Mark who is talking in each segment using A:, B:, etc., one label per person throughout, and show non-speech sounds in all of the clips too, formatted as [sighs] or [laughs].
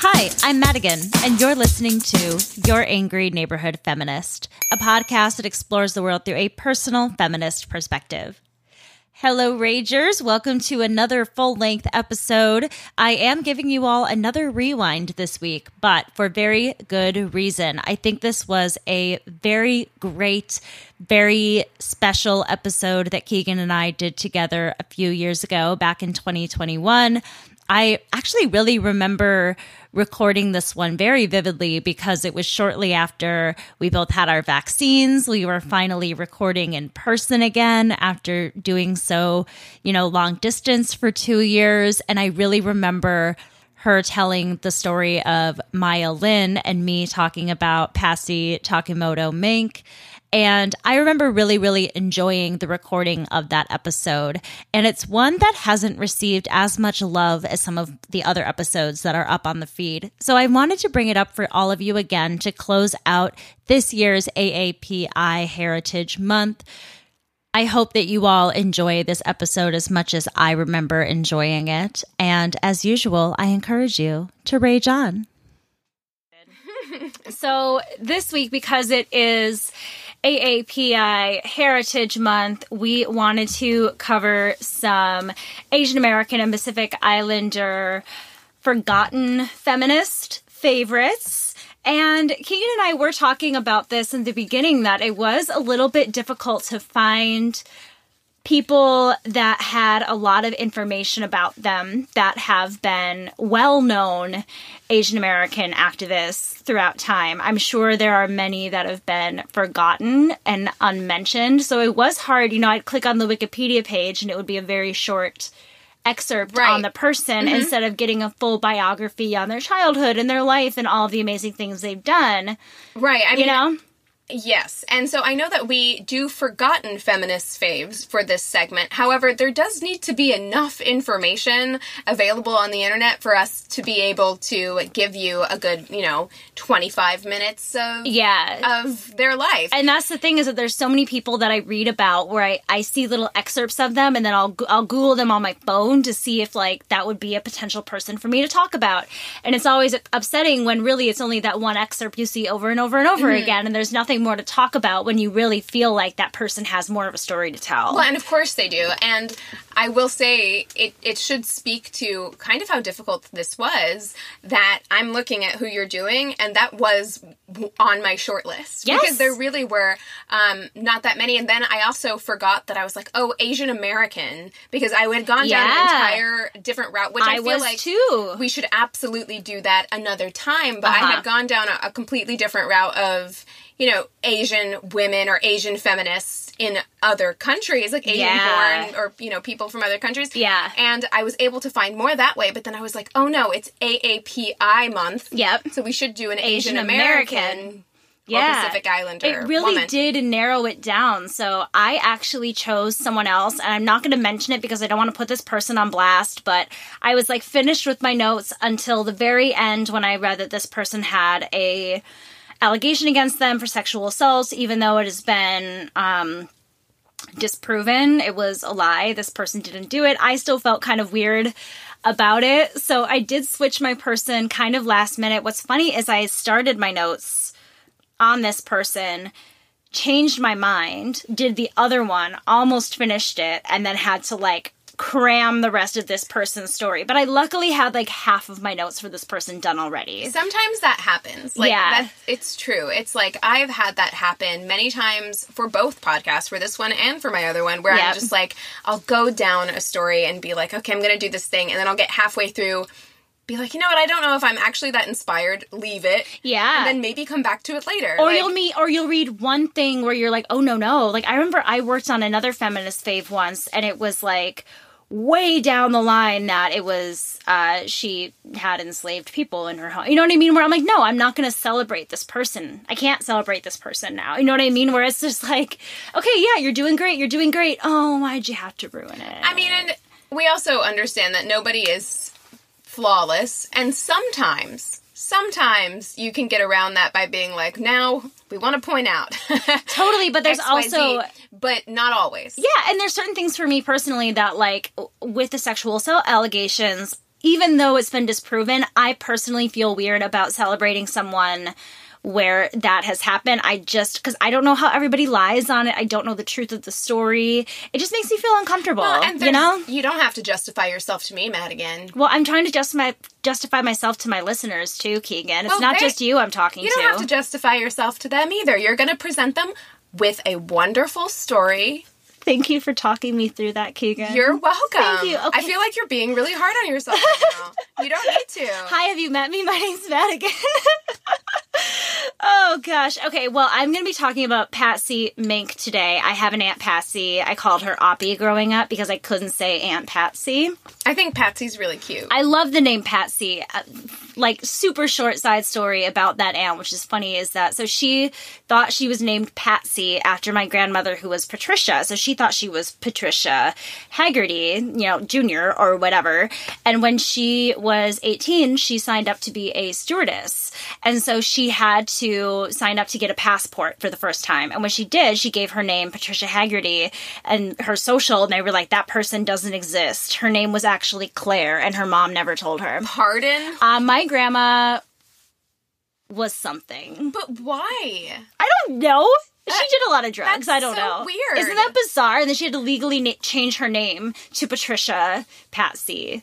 A: Hi, I'm Madigan, and you're listening to Your Angry Neighborhood Feminist, a podcast that explores the world through a personal feminist perspective. Hello, Ragers. Welcome to another full length episode. I am giving you all another rewind this week, but for very good reason. I think this was a very great, very special episode that Keegan and I did together a few years ago, back in 2021. I actually really remember recording this one very vividly because it was shortly after we both had our vaccines. We were finally recording in person again after doing so, you know, long distance for two years. And I really remember her telling the story of Maya Lin and me talking about Patsy Takemoto Mink and I remember really, really enjoying the recording of that episode. And it's one that hasn't received as much love as some of the other episodes that are up on the feed. So I wanted to bring it up for all of you again to close out this year's AAPI Heritage Month. I hope that you all enjoy this episode as much as I remember enjoying it. And as usual, I encourage you to rage on. [laughs] so this week, because it is AAPI Heritage Month, we wanted to cover some Asian American and Pacific Islander forgotten feminist favorites. And Keegan and I were talking about this in the beginning that it was a little bit difficult to find people that had a lot of information about them that have been well known Asian American activists throughout time. I'm sure there are many that have been forgotten and unmentioned. So it was hard. You know, I'd click on the Wikipedia page and it would be a very short excerpt right. on the person mm-hmm. instead of getting a full biography on their childhood and their life and all the amazing things they've done.
B: Right. I
A: mean, you know?
B: Yes, and so I know that we do forgotten feminist faves for this segment. However, there does need to be enough information available on the internet for us to be able to give you a good, you know, 25 minutes of
A: yeah,
B: of their life.
A: And that's the thing is that there's so many people that I read about where I, I see little excerpts of them and then I'll I'll Google them on my phone to see if like that would be a potential person for me to talk about. And it's always upsetting when really it's only that one excerpt you see over and over and over mm-hmm. again and there's nothing something more to talk about when you really feel like that person has more of a story to tell.
B: Well, and of course they do. And I will say it, it should speak to kind of how difficult this was that I'm looking at who you're doing, and that was on my short list.
A: Yes.
B: Because there really were um, not that many. And then I also forgot that I was like, oh, Asian American, because I had gone yeah. down an entire different route, which I, I feel like
A: too.
B: we should absolutely do that another time. But uh-huh. I had gone down a, a completely different route of you know, Asian women or Asian feminists in other countries, like Asian yeah. born or, you know, people from other countries.
A: Yeah.
B: And I was able to find more that way, but then I was like, oh no, it's AAPI month.
A: Yep.
B: So we should do an Asian American. Yeah. Pacific Islander.
A: It really
B: woman.
A: did narrow it down. So I actually chose someone else, and I'm not going to mention it because I don't want to put this person on blast, but I was like finished with my notes until the very end when I read that this person had a allegation against them for sexual assault, even though it has been um, disproven. It was a lie. This person didn't do it. I still felt kind of weird about it. So I did switch my person kind of last minute. What's funny is I started my notes on this person, changed my mind, did the other one, almost finished it, and then had to like cram the rest of this person's story. But I luckily had like half of my notes for this person done already.
B: Sometimes that happens. Like, yeah. That, it's true. It's like I've had that happen many times for both podcasts, for this one and for my other one, where yep. I'm just like, I'll go down a story and be like, okay, I'm going to do this thing. And then I'll get halfway through be like, you know what, I don't know if I'm actually that inspired. Leave it.
A: Yeah.
B: And then maybe come back to it later.
A: Or like, you'll meet or you'll read one thing where you're like, oh no, no. Like I remember I worked on another feminist fave once and it was like way down the line that it was uh, she had enslaved people in her home. You know what I mean? Where I'm like, no, I'm not going to celebrate this person. I can't celebrate this person now. You know what I mean? Where it's just like, okay, yeah, you're doing great. You're doing great. Oh, why'd you have to ruin it?
B: I mean, and we also understand that nobody is flawless, and sometimes sometimes you can get around that by being like, now we want to point out. [laughs]
A: totally, but there's also.
B: But not always.
A: Yeah, and there's certain things for me personally that, like, with the sexual assault allegations, even though it's been disproven, I personally feel weird about celebrating someone where that has happened. I just because I don't know how everybody lies on it. I don't know the truth of the story. It just makes me feel uncomfortable. Well, you know,
B: you don't have to justify yourself to me, Madigan.
A: Well, I'm trying to justify justify myself to my listeners too, Keegan. It's well, not just you I'm talking
B: to.
A: You
B: don't to. have to justify yourself to them either. You're going to present them with a wonderful story
A: Thank you for talking me through that, Keegan.
B: You're welcome. Thank you. Okay. I feel like you're being really hard on yourself right now. You don't need to. [laughs]
A: Hi, have you met me? [laughs] My name's Madigan. [laughs] oh gosh. Okay, well, I'm going to be talking about Patsy Mink today. I have an Aunt Patsy. I called her Oppie growing up because I couldn't say Aunt Patsy.
B: I think Patsy's really cute.
A: I love the name Patsy. Uh, like super short side story about that aunt, which is funny, is that so she thought she was named Patsy after my grandmother who was Patricia. So she thought she was Patricia Haggerty, you know, junior or whatever. And when she was 18, she signed up to be a stewardess. And so she had to sign up to get a passport for the first time. And when she did, she gave her name Patricia Haggerty and her social, and they were like, that person doesn't exist. Her name was actually Claire, and her mom never told her.
B: Pardon?
A: Uh, my grandma was something.
B: But why?
A: I don't know. She did a lot of drugs. I don't
B: so
A: know.
B: Weird.
A: Isn't that bizarre? And then she had to legally na- change her name to Patricia Patsy.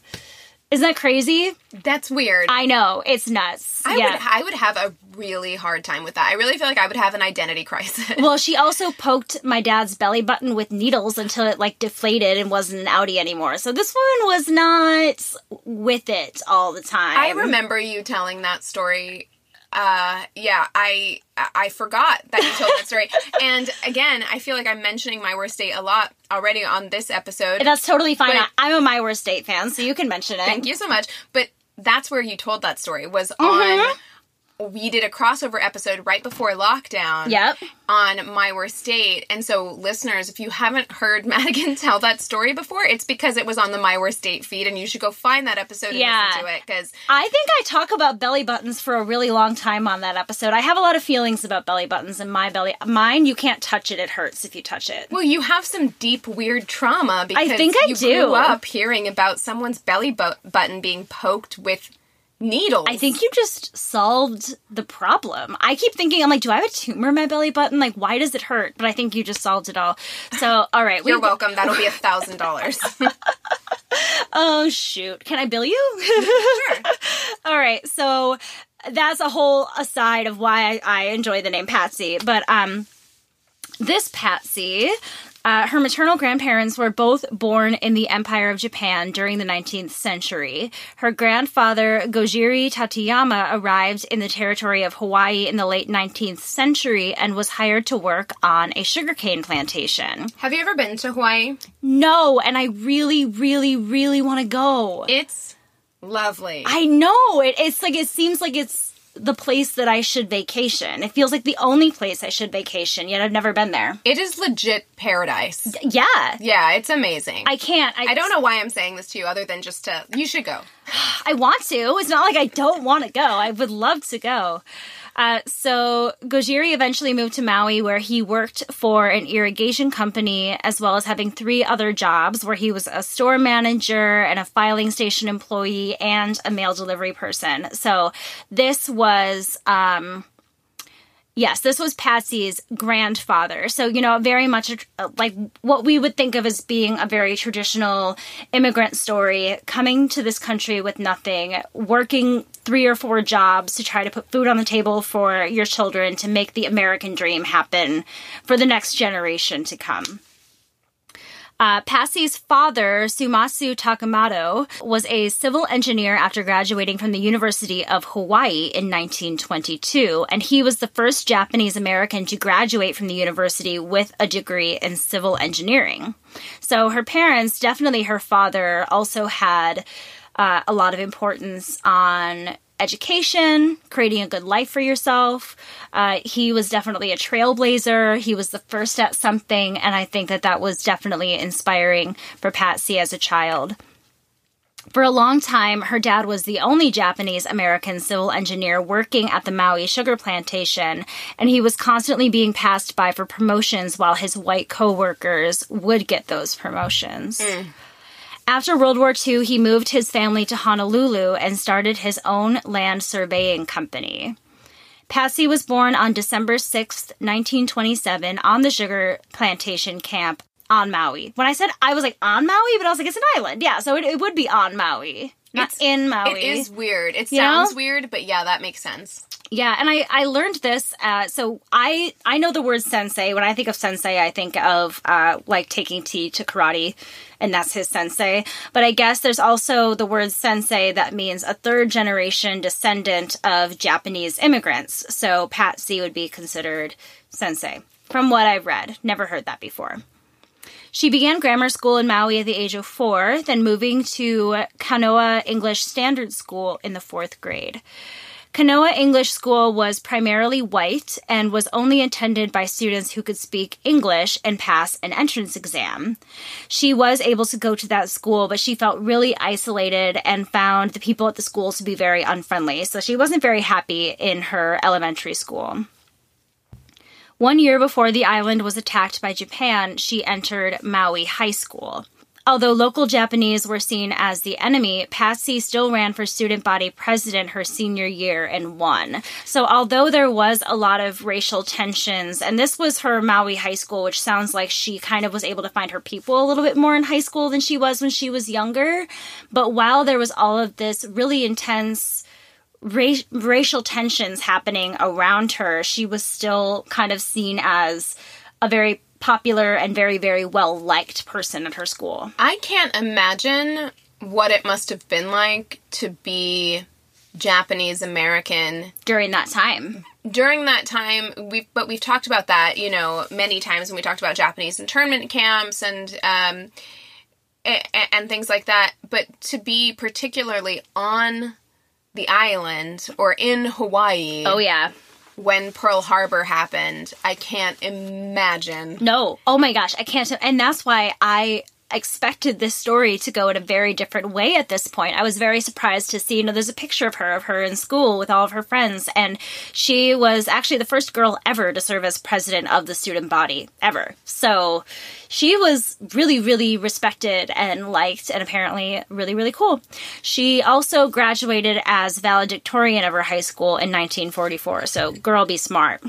A: Isn't that crazy?
B: That's weird.
A: I know it's nuts.
B: I
A: yeah.
B: would I would have a really hard time with that. I really feel like I would have an identity crisis. [laughs]
A: Well, she also poked my dad's belly button with needles until it like deflated and wasn't an outie anymore. So this woman was not with it all the time.
B: I remember you telling that story uh, yeah, I I forgot that you told that story. [laughs] and again, I feel like I'm mentioning my worst date a lot already on this episode.
A: That's totally fine. But, I'm a my worst date fan, so you can mention it.
B: Thank you so much. But that's where you told that story was mm-hmm. on we did a crossover episode right before lockdown.
A: Yep.
B: On my worst date. And so, listeners, if you haven't heard [laughs] Madigan tell that story before, it's because it was on the My Worst Date feed, and you should go find that episode and yeah. listen to it. Because
A: I think I talk about belly buttons for a really long time on that episode. I have a lot of feelings about belly buttons, and my belly, mine, you can't touch it. It hurts if you touch it.
B: Well, you have some deep, weird trauma because
A: I think I do.
B: grew up hearing about someone's belly bu- button being poked with needles.
A: I think you just solved the problem. I keep thinking, I'm like, do I have a tumor in my belly button? Like, why does it hurt? But I think you just solved it all. So, all right.
B: You're welcome. That'll be a thousand dollars. [laughs]
A: Oh shoot! Can I bill you? sure. [laughs] all right. So that's a whole aside of why I, I enjoy the name Patsy, but um this Patsy uh, her maternal grandparents were both born in the Empire of Japan during the 19th century. Her grandfather, Gojiro Tateyama, arrived in the territory of Hawaii in the late 19th century and was hired to work on a sugarcane plantation.
B: Have you ever been to Hawaii?
A: No, and I really, really, really want to go.
B: It's lovely.
A: I know. It, it's like, it seems like it's the place that I should vacation. It feels like the only place I should vacation, yet I've never been there.
B: It is legit paradise.
A: Yeah.
B: Yeah, it's amazing.
A: I can't.
B: I, I don't know why I'm saying this to you other than just to. You should go. [sighs]
A: I want to. It's not like I don't want to go. I would love to go. Uh, so Gojiro eventually moved to Maui, where he worked for an irrigation company, as well as having three other jobs, where he was a store manager and a filing station employee and a mail delivery person. So this was. Um, Yes, this was Patsy's grandfather. So, you know, very much uh, like what we would think of as being a very traditional immigrant story coming to this country with nothing, working three or four jobs to try to put food on the table for your children to make the American dream happen for the next generation to come. Uh, Patsy's father, Sumasu Takemoto, was a civil engineer after graduating from the University of Hawaii in 1922, and he was the first Japanese American to graduate from the university with a degree in civil engineering. So her parents, definitely her father, also had uh, a lot of importance on education, creating a good life for yourself. Uh, he was definitely a trailblazer. He was the first at something, and I think that that was definitely inspiring for Patsy as a child. For a long time, her dad was the only Japanese American civil engineer working at the Maui sugar plantation, and he was constantly being passed by for promotions while his white coworkers would get those promotions. Mm. After World War II, he moved his family to Honolulu and started his own land surveying company. Patsy was born on December 6, 1927, on the sugar plantation camp on Maui. When I said I was like on Maui, but I was like, it's an island. Yeah, so it, it would be on Maui, not it's, in Maui.
B: It is weird. It sounds know? weird, but yeah, that makes sense.
A: Yeah, and I I learned this. Uh, so I I know the word sensei. When I think of sensei, I think of uh, like taking tea to karate, and that's his sensei. But I guess there's also the word sensei that means a third generation descendant of Japanese immigrants. So Patsy would be considered sensei, from what I've read. Never heard that before. She began grammar school in Maui at the age of four, then moving to Kaunoa English Standard School in the fourth grade. Kaunoa English School was primarily white and was only attended by students who could speak English and pass an entrance exam. She was able to go to that school, but she felt really isolated and found the people at the school to be very unfriendly, so she wasn't very happy in her elementary school. One year before the island was attacked by Japan, she entered Maui High School. Although local Japanese were seen as the enemy, Patsy still ran for student body president her senior year and won. So, although there was a lot of racial tensions, and this was her Maui high school, which sounds like she kind of was able to find her people a little bit more in high school than she was when she was younger. But while there was all of this really intense ra- racial tensions happening around her, she was still kind of seen as a very popular and very, very well liked person at her school.
B: I can't imagine what it must have been like to be Japanese American
A: during that time.
B: During that time, we but we've talked about that, you know, many times when we talked about Japanese internment camps and um, and, and things like that. But to be particularly on the island or in Hawaii,
A: oh yeah,
B: when Pearl Harbor happened. I can't imagine.
A: No. Oh my gosh, I can't. And that's why I expected this story to go in a very different way at this point. I was very surprised to see, you know, there's a picture of her, of her in school with all of her friends, and she was actually the first girl ever to serve as president of the student body, ever. So she was really, really respected and liked, and apparently really, really cool. She also graduated as valedictorian of her high school in 1944, so girl be smart.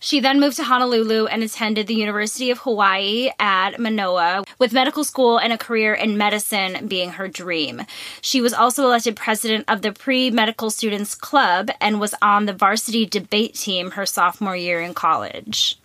A: She then moved to Honolulu and attended the University of Hawaii at Manoa, with medical school and a career in medicine being her dream. She was also elected president of the Pre Medical Students Club and was on the varsity debate team her sophomore year in college.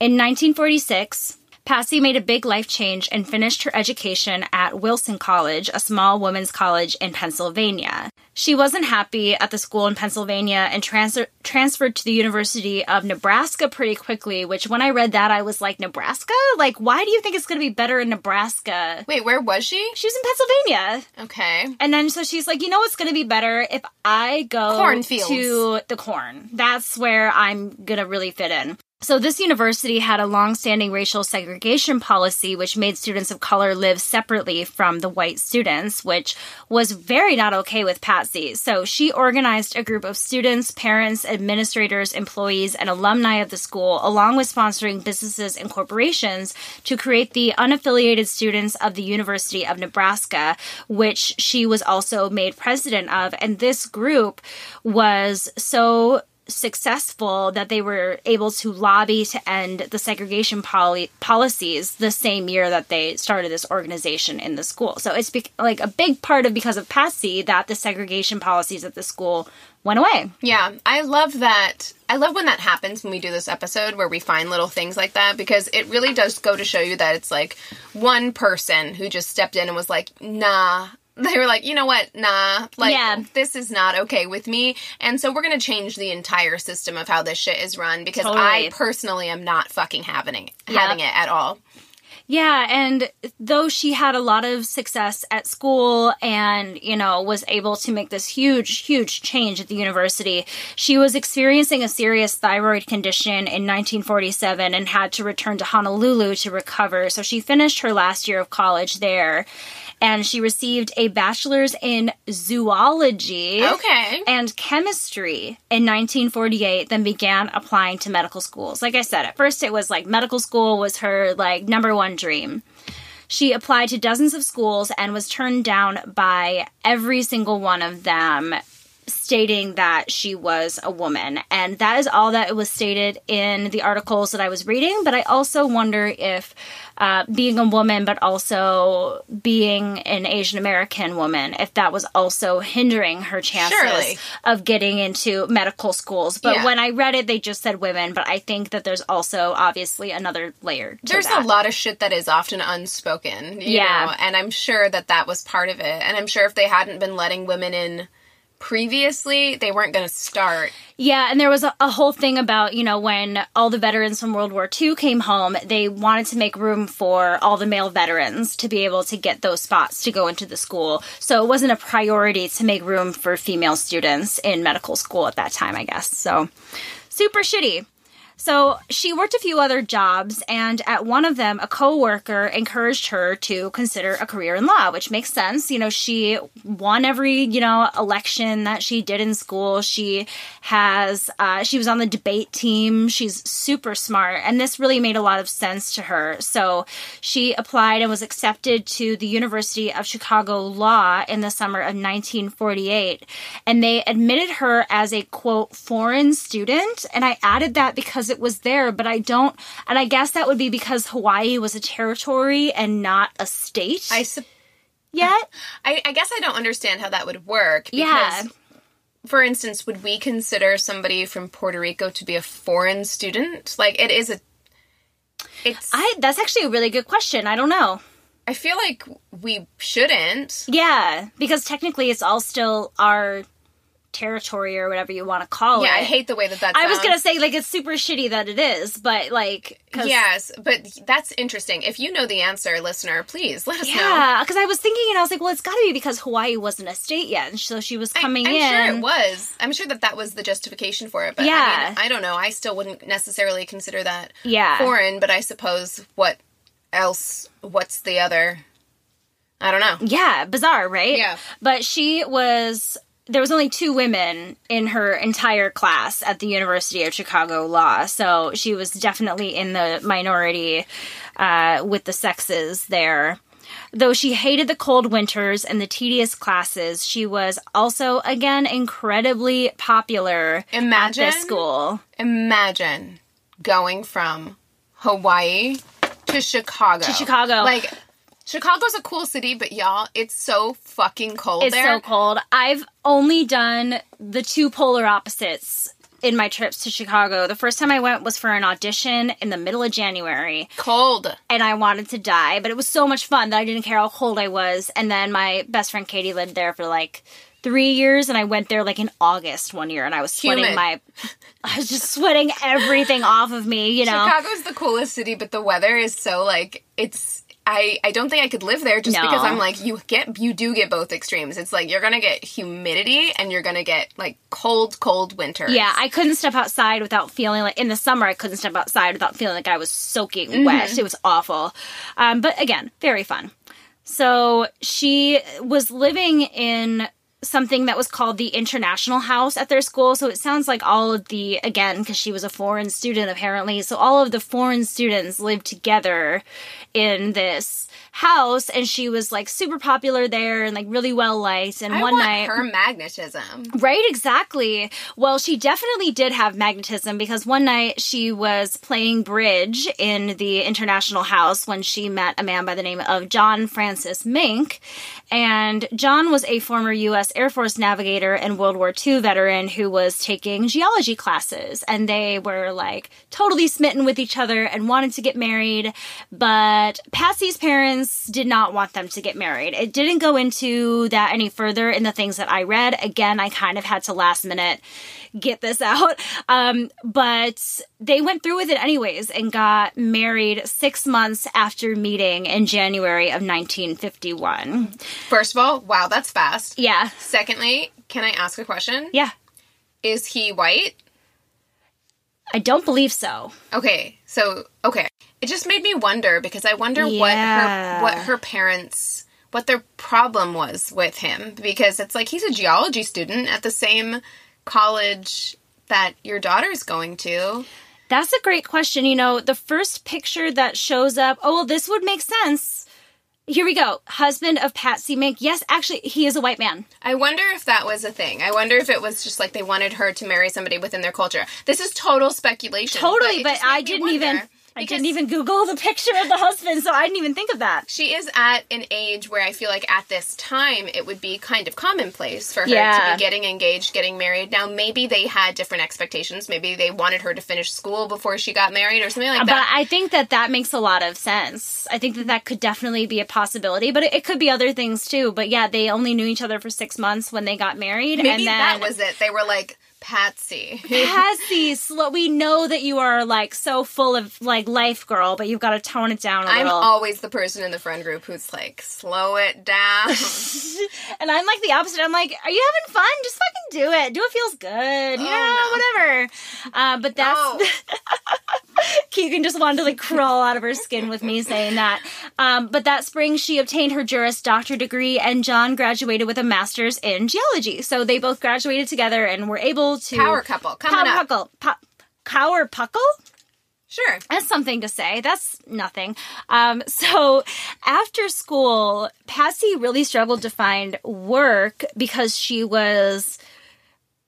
A: In 1946, Patsy made a big life change and finished her education at Wilson College, a small women's college in Pennsylvania. She wasn't happy at the school in Pennsylvania and transfer- transferred to the University of Nebraska pretty quickly, which when I read that, I was like, Nebraska? Like, why do you think it's going to be better in Nebraska?
B: Wait, where was she?
A: She was in Pennsylvania.
B: Okay.
A: And then so she's like, you know what's going to be better if I go
B: Cornfields.
A: to the corn. That's where I'm going to really fit in. So, this university had a long-standing racial segregation policy, which made students of color live separately from the white students, which was very not okay with Patsy. So, she organized a group of students, parents, administrators, employees, and alumni of the school, along with sponsoring businesses and corporations, to create the Unaffiliated Students of the University of Nebraska, which she was also made president of. And this group was so successful that they were able to lobby to end the segregation policies the same year that they started this organization in the school. So it's be- like a big part of because of Patsy that the segregation policies at the school went away.
B: Yeah, I love that. I love when that happens when we do this episode where we find little things like that because it really does go to show you that it's like one person who just stepped in and was like, nah. They were like, you know what? Nah, like yeah. this is not okay with me, and so we're gonna change the entire system of how this shit is run because totally. I personally am not fucking having it, yep. having it at all.
A: Yeah, and though she had a lot of success at school and, you know, was able to make this huge, huge change at the university, she was experiencing a serious thyroid condition in 1947 and had to return to Honolulu to recover. So she finished her last year of college there and she received a bachelor's in zoology
B: okay.
A: and chemistry in 1948 then began applying to medical schools like i said at first it was like medical school was her like number one dream she applied to dozens of schools and was turned down by every single one of them stating that she was a woman. And that is all that it was stated in the articles that I was reading. But I also wonder if uh, being a woman, but also being an Asian American woman, if that was also hindering her chances Surely. of getting into medical schools. But yeah. when I read it, they just said women. But I think that there's also obviously another layer.
B: there's
A: that.
B: a lot of shit that is often unspoken. yeah. Know? And I'm sure that that was part of it. And I'm sure if they hadn't been letting women in previously they weren't going to start.
A: Yeah, and there was a, a, whole thing about, you know, when all the veterans from World War II came home, they wanted to make room for all the male veterans to be able to get those spots to go into the school. So it wasn't a priority to make room for female students in medical school at that time, I guess. So super shitty. So she worked a few other jobs, and at one of them, a coworker encouraged her to consider a career in law, which makes sense. You know, she won every you know election that she did in school. She has uh, she was on the debate team. She's super smart, and this really made a lot of sense to her. So she applied and was accepted to the University of Chicago Law in the summer of 1948, and they admitted her as a quote foreign student. And I added that because because it was there, but I don't, and I guess that would be because Hawaii was a territory and not a state.
B: I
A: su- yet.
B: I, I guess I don't understand how that would work.
A: Because, yeah.
B: For instance, would we consider somebody from Puerto Rico to be a foreign student? Like it is a.
A: It's. I. That's actually a really good question. I don't know.
B: I feel like we shouldn't.
A: Yeah, because technically it's all still our territory or whatever you want to call
B: yeah,
A: it.
B: Yeah, I hate the way that that.
A: I was gonna say like it's super shitty that it is, but like
B: yes, but that's interesting. If you know the answer, listener, please let us
A: yeah,
B: know.
A: Yeah, because I was thinking and I was like, well, it's got to be because Hawaii wasn't a state yet, and so she was coming
B: I,
A: I'm
B: in. Sure, it was. I'm sure that that was the justification for it. But yeah, I, mean, I don't know. I still wouldn't necessarily consider that
A: yeah
B: foreign. But I suppose what else? What's the other? I don't know.
A: Yeah, bizarre, right?
B: Yeah.
A: But she was there was only two women in her entire class at the University of Chicago Law, so she was definitely in the minority uh, with the sexes there. Though she hated the cold winters and the tedious classes, she was also again incredibly popular imagine, at this school.
B: Imagine going from Hawaii to Chicago.
A: To Chicago.
B: Like Chicago's a cool city, but y'all, it's so fucking cold there.
A: it's
B: there.
A: so cold. I've only done the two polar opposites in my trips to Chicago. The first time I went was for an audition in the middle of January.
B: Cold.
A: And I wanted to die, but it was so much fun that I didn't care how cold I was. And then my best friend Katie lived there for like three years and I went there like in August one year and I was sweating Humid. my [laughs] I was just sweating everything off of me, you know.
B: Chicago's the coolest city, but the weather is so like it's I, I don't think I could live there just no. because I'm like you get you do get both extremes. It's like you're gonna get humidity and you're gonna get like cold, cold winter.
A: Yeah, I couldn't step outside without feeling like in the summer I couldn't step outside without feeling like I was soaking mm-hmm. wet. It was awful. Um, but again, very fun. So she was living in something that was called the International House at their school. So it sounds like all of the, again, because she was a foreign student apparently, so all of the foreign students lived together in this house and she was like super popular there and like really well liked. And
B: I
A: one night,
B: her magnetism.
A: Right, exactly. Well, she definitely did have magnetism because one night she was playing bridge in the International House when she met a man by the name of John Francis Mink. And John was a former U.S. Air Force navigator and World War II veteran who was taking geology classes. And they were like totally smitten with each other and wanted to get married. But Patsy's parents did not want them to get married. It didn't go into that any further in the things that I read. Again, I kind of had to last minute get this [laughs] out. Um, but they went through with it anyways and got married six months after meeting in January of 1951.
B: First of all, wow, that's fast.
A: Yeah.
B: Secondly, can I ask a question?
A: Yeah.
B: Is he white?
A: I don't believe so.
B: Okay, so okay, it just made me wonder because I wonder yeah. what her what her parents what their problem was with him because it's like he's a geology student at the same college that your daughter's going to.
A: That's a great question. You know, the first picture that shows up, oh, well, this would make sense. Here we go. Husband of Patsy Mink. Yes, actually, he is a white man.
B: I wonder if that was a thing. I wonder if it was just like they wanted her to marry somebody within their culture. This is total speculation.
A: Totally, but, but I didn't even I didn't even Google the picture of the husband, so I didn't even think of that.
B: She is at an age where I feel like at this time it would be kind of commonplace for her yeah. to be getting engaged, getting married. Now, maybe they had different expectations. Maybe they wanted her to finish school before she got married or something like that.
A: But I think that that makes a lot of sense. I think that that could definitely be a possibility, but it, it could be other things too. But yeah, they only knew each other for six months when they got married.
B: Maybe
A: and then,
B: that was it. They were like, Patsy.
A: Patsy, slow. We know that you are like so full of like life, girl, but you've got to tone it down a
B: I'm
A: little.
B: I'm always the person in the friend group who's like, slow it down. [laughs]
A: and I'm like the opposite. I'm like, are you having fun? Just fucking do it. Do it feels good. You oh, know, no. whatever. Uh, but that's. Oh. [laughs] Keegan just wanted to like crawl out of her skin with me saying that. Um, but that spring, she obtained her Juris Doctor degree, and John graduated with a master's in geology. So they both graduated together and were able to
B: power couple coming power up. Couple,
A: po- power puckle.
B: Sure.
A: That's something to say. That's nothing. Um, so after school, Patsy really struggled to find work because she was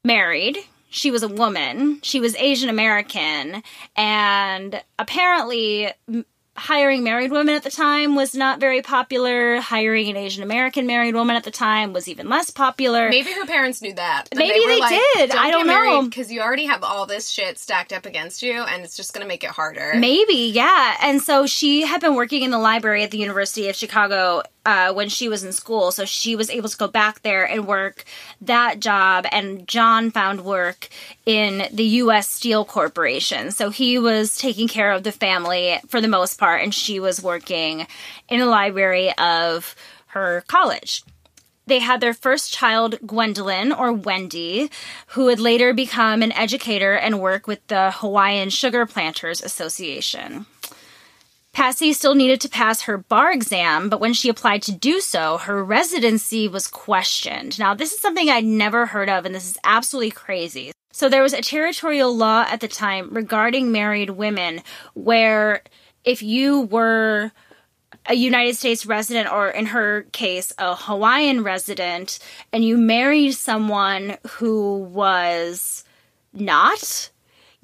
A: married. She was a woman. She was Asian American. And apparently, hiring married women at the time was not very popular. Hiring an Asian American married woman at the time was even less popular.
B: Maybe her parents knew that.
A: Maybe they, they like, did. Don't I don't know.
B: Because you already have all this shit stacked up against you, and it's just going to make it harder.
A: Maybe, yeah. And so she had been working in the library at the University of Chicago uh, when she was in school. So she was able to go back there and work that job. And John found work in the U.S. Steel Corporation. So he was taking care of the family for the most part, and she was working in the library of her college. They had their first child, Gwendolyn or Wendy, who would later become an educator and work with the Hawaiian Sugar Planters Association. Patsy still needed to pass her bar exam, but when she applied to do so, her residency was questioned. Now, this is something I'd never heard of, and this is absolutely crazy. So, there was a territorial law at the time regarding married women where if you were a United States resident, or in her case, a Hawaiian resident, and you married someone who was not,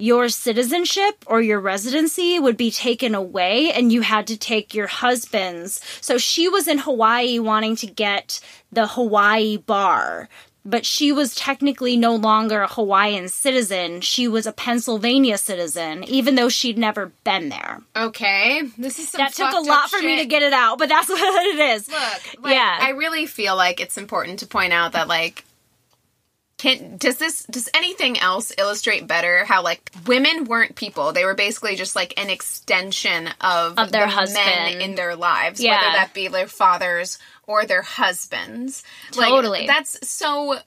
A: your citizenship or your residency would be taken away and you had to take your husband's. So she was in Hawaii wanting to get the Hawaii bar, but she was technically no longer a Hawaiian citizen. She was a Pennsylvania citizen, even though she'd never been there.
B: Okay, this is
A: that took a lot for
B: shit.
A: me to get it out, but that's [laughs] what it is.
B: Look, like, yeah, I really feel like it's important to point out that like can does this does anything else illustrate better how like women weren't people? They were basically just like an extension of,
A: of their
B: the
A: husband
B: men in their lives,
A: yeah.
B: whether that be their fathers or their husbands.
A: Totally.
B: Like, that's so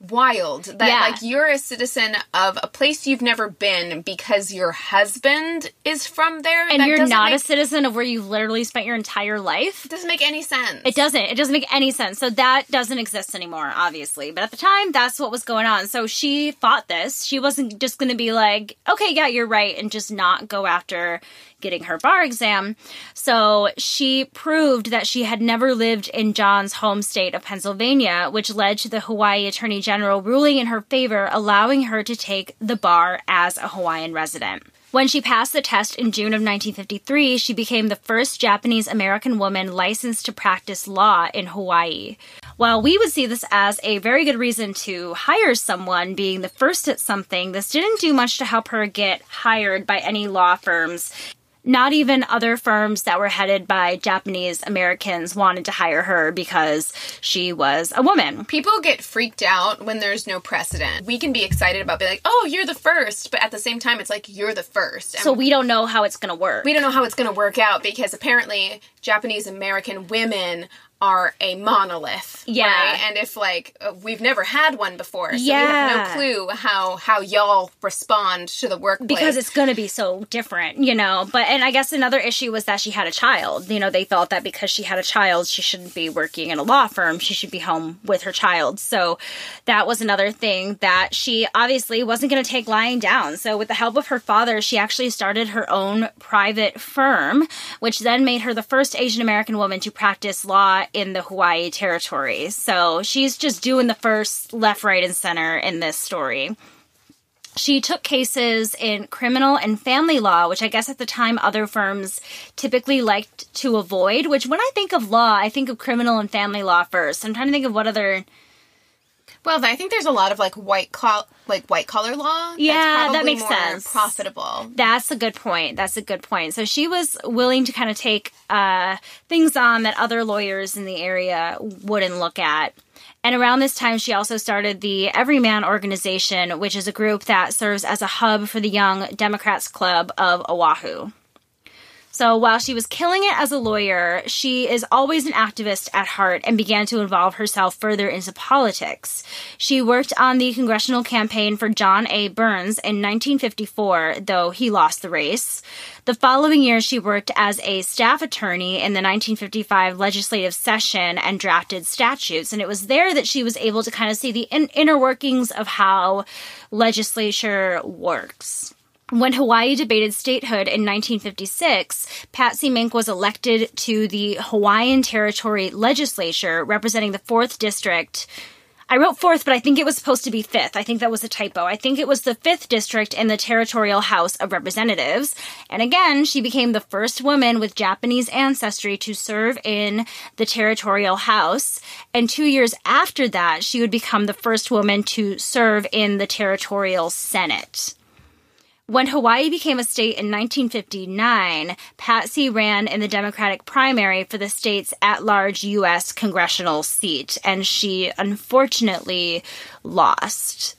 B: wild that yeah. like you're a citizen of a place you've never been because your husband is from there?
A: And you're not make, a citizen of where you've literally spent your entire life?
B: Doesn't make any sense.
A: It doesn't. It doesn't make any sense. So that doesn't exist anymore obviously. But at the time that's what was going on. So she fought this. She wasn't just going to be like okay yeah you're right and just not go after getting her bar exam. So she proved that she had never lived in John's home state of Pennsylvania, which led to the Hawaii Attorney General ruling in her favor, allowing her to take the bar as a Hawaiian resident. When she passed the test in June of 1953, she became the first Japanese American woman licensed to practice law in Hawaii. While we would see this as a very good reason to hire someone being the first at something, this didn't do much to help her get hired by any law firms not even other firms that were headed by Japanese Americans wanted to hire her because she was a woman.
B: People get freaked out when there's no precedent. We can be excited about being like, oh, you're the first, but at the same time, it's like you're the first.
A: And so we don't know how it's going to work.
B: We don't know how it's going to work out because apparently Japanese American women are a monolith. Yeah. Right? And if like we've never had one before, so yeah. we have no clue how how y'all respond to the workplace
A: because it's going to be so different, you know. But and I guess another issue was that she had a child. You know, they thought that because she had a child, she shouldn't be working in a law firm. She should be home with her child. So that was another thing that she obviously wasn't going to take lying down. So with the help of her father, she actually started her own private firm, which then made her the first Asian American woman to practice law in the Hawaii territory. So she's just doing the first left, right, and center in this story. She took cases in criminal and family law, which I guess at the time other firms typically liked to avoid. Which, when I think of law, I think of criminal and family law first. I'm trying to think of what other
B: well, I think there's a lot of like white collar, like white collar law.
A: Yeah, that makes sense.
B: Profitable.
A: That's a good point. That's a good point. So she was willing to kind of take uh, things on that other lawyers in the area wouldn't look at. And around this time, she also started the Everyman Organization, which is a group that serves as a hub for the Young Democrats Club of Oahu. So while she was killing it as a lawyer, she is always an activist at heart and began to involve herself further into politics. She worked on the congressional campaign for John A. Burns in 1954, though he lost the race. The following year, she worked as a staff attorney in the 1955 legislative session and drafted statutes. And it was there that she was able to kind of see the in- inner workings of how legislature works. When Hawaii debated statehood in 1956, Patsy Mink was elected to the Hawaiian Territory Legislature representing the 4th District. I wrote 4th, but I think it was supposed to be 5th. I think that was a typo. I think it was the 5th District in the Territorial House of Representatives. And again, she became the first woman with Japanese ancestry to serve in the Territorial House. And two years after that, she would become the first woman to serve in the Territorial Senate. When Hawaii became a state in 1959, Patsy ran in the Democratic primary for the state's at large U.S. congressional seat, and she unfortunately lost.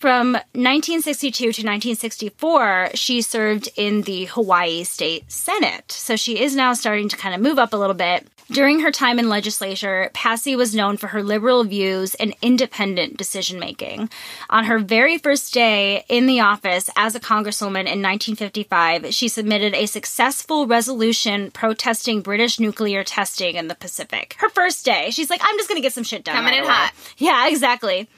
A: From 1962 to 1964, she served in the Hawaii State Senate. So she is now starting to kind of move up a little bit. During her time in legislature, Patsy was known for her liberal views and independent decision making. On her very first day in the office as a congresswoman in 1955, she submitted a successful resolution protesting British nuclear testing in the Pacific. Her first day, she's like, I'm just going to get some shit done.
B: Coming right in away. hot.
A: Yeah, exactly.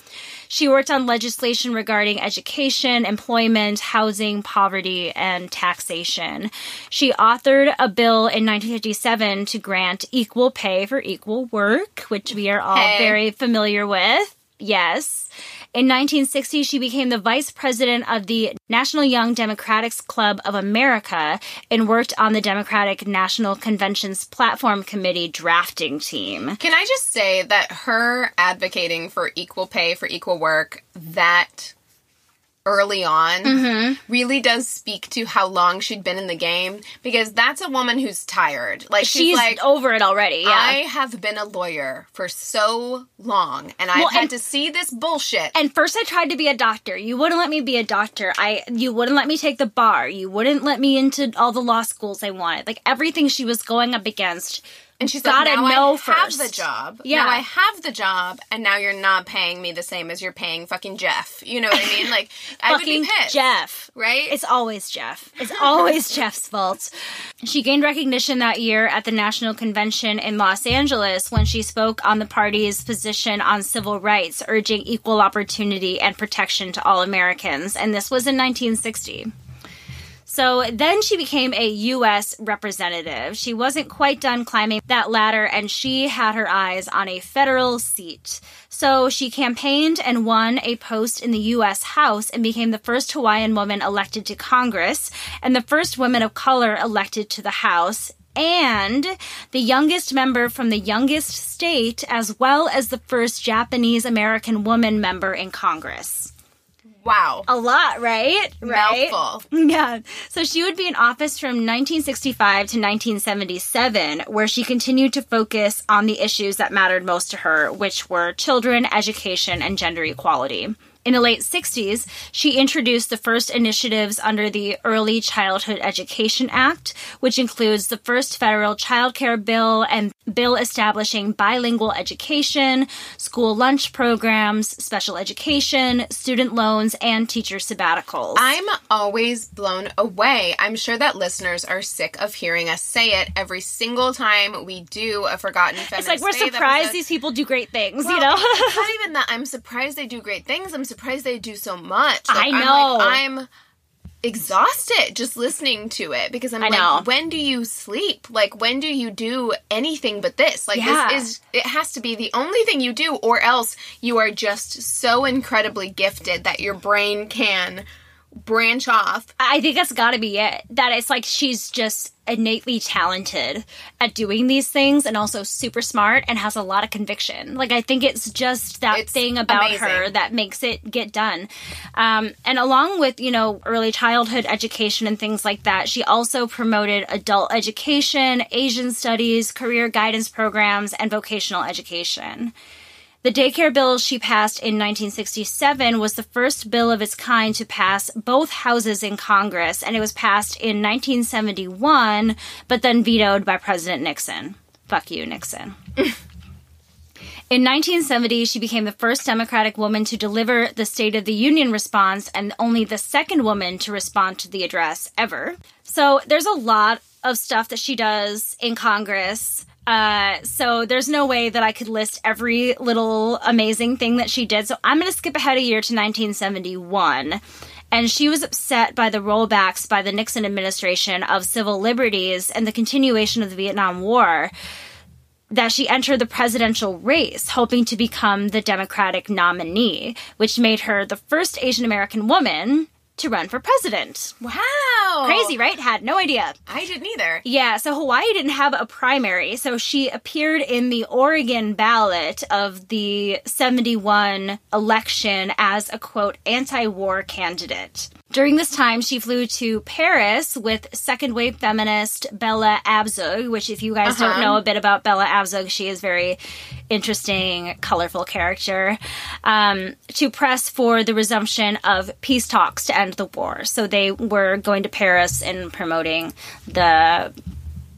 A: She worked on legislation regarding education, employment, housing, poverty, and taxation. She authored a bill in 1957 to grant equal pay for equal work, which we are all hey. very familiar with. Yes. In 1960, she became the vice president of the National Young Democrats Club of America and worked on the Democratic National Convention's platform committee drafting team.
B: Can I just say that her advocating for equal pay for equal work, that early on mm-hmm. really does speak to how long she'd been in the game because that's a woman who's tired. Like she's, she's like
A: over it already. Yeah. I
B: have been a lawyer for so long and I've had and, to see this bullshit.
A: And first I tried to be a doctor. You wouldn't let me be a doctor. I you wouldn't let me take the bar. You wouldn't let me into all the law schools I wanted. Like everything she was going up against
B: and she's gotta like, know I first. have the job. Yeah, now I have the job, and now you're not paying me the same as you're paying fucking Jeff. You know what I mean? Like, [laughs] I would be pissed.
A: Jeff,
B: right?
A: It's always Jeff. It's always [laughs] Jeff's fault. She gained recognition that year at the National Convention in Los Angeles when she spoke on the party's position on civil rights, urging equal opportunity and protection to all Americans. And this was in 1960. So then she became a U.S. representative. She wasn't quite done climbing that ladder and she had her eyes on a federal seat. So she campaigned and won a post in the U.S. House and became the first Hawaiian woman elected to Congress and the first woman of color elected to the House and the youngest member from the youngest state, as well as the first Japanese American woman member in Congress.
B: Wow.
A: A lot, right?
B: Right. Mouthful. [laughs]
A: Yeah. So she would be in office from 1965 to 1977, where she continued to focus on the issues that mattered most to her, which were children, education, and gender equality. In the late 60s, she introduced the first initiatives under the Early Childhood Education Act, which includes the first federal child care bill and bill establishing bilingual education, school lunch programs, special education, student loans, and teacher sabbaticals.
B: I'm always blown away. I'm sure that listeners are sick of hearing us say it every single time we do a Forgotten Feminist.
A: It's like we're surprised these people do great things,
B: well,
A: you know?
B: it's not even that I'm surprised they do great things. I'm surprised they do so much.
A: Like, I know.
B: I'm, like, I'm exhausted just listening to it because I'm I like, know. when do you sleep? Like, when do you do anything but this? Like, yeah. this is, it has to be the only thing you do, or else you are just so incredibly gifted that your brain can branch off.
A: I think that's got to be it. That it's like she's just innately talented at doing these things and also super smart and has a lot of conviction. Like I think it's just that it's thing about amazing. her that makes it get done. Um, and along with you know early childhood education and things like that, she also promoted adult education, Asian studies, career guidance programs, and vocational education. The daycare bill she passed in 1967 was the first bill of its kind to pass both houses in Congress, and it was passed in 1971, but then vetoed by President Nixon. Fuck you, Nixon. [laughs] In 1970, she became the first Democratic woman to deliver the State of the Union response and only the second woman to respond to the address ever. So there's a lot of stuff that she does in Congress. Uh, so there's no way that I could list every little amazing thing that she did. So I'm going to skip ahead a year to 1971. And she was upset by the rollbacks by the Nixon administration of civil liberties and the continuation of the Vietnam War that she entered the presidential race, hoping to become the Democratic nominee, which made her the first Asian American woman to run for president.
B: Wow.
A: Crazy, right? Had no idea.
B: I didn't either.
A: Yeah, so Hawaii didn't have a primary, so she appeared in the Oregon ballot of the 71 election as a quote anti war candidate. During this time, she flew to Paris with second wave feminist Bella Abzug, which, if you guys uh-huh. don't know a bit about Bella Abzug, she is very interesting, colorful character, um, to press for the resumption of peace talks to end the war. So they were going to Paris and promoting the,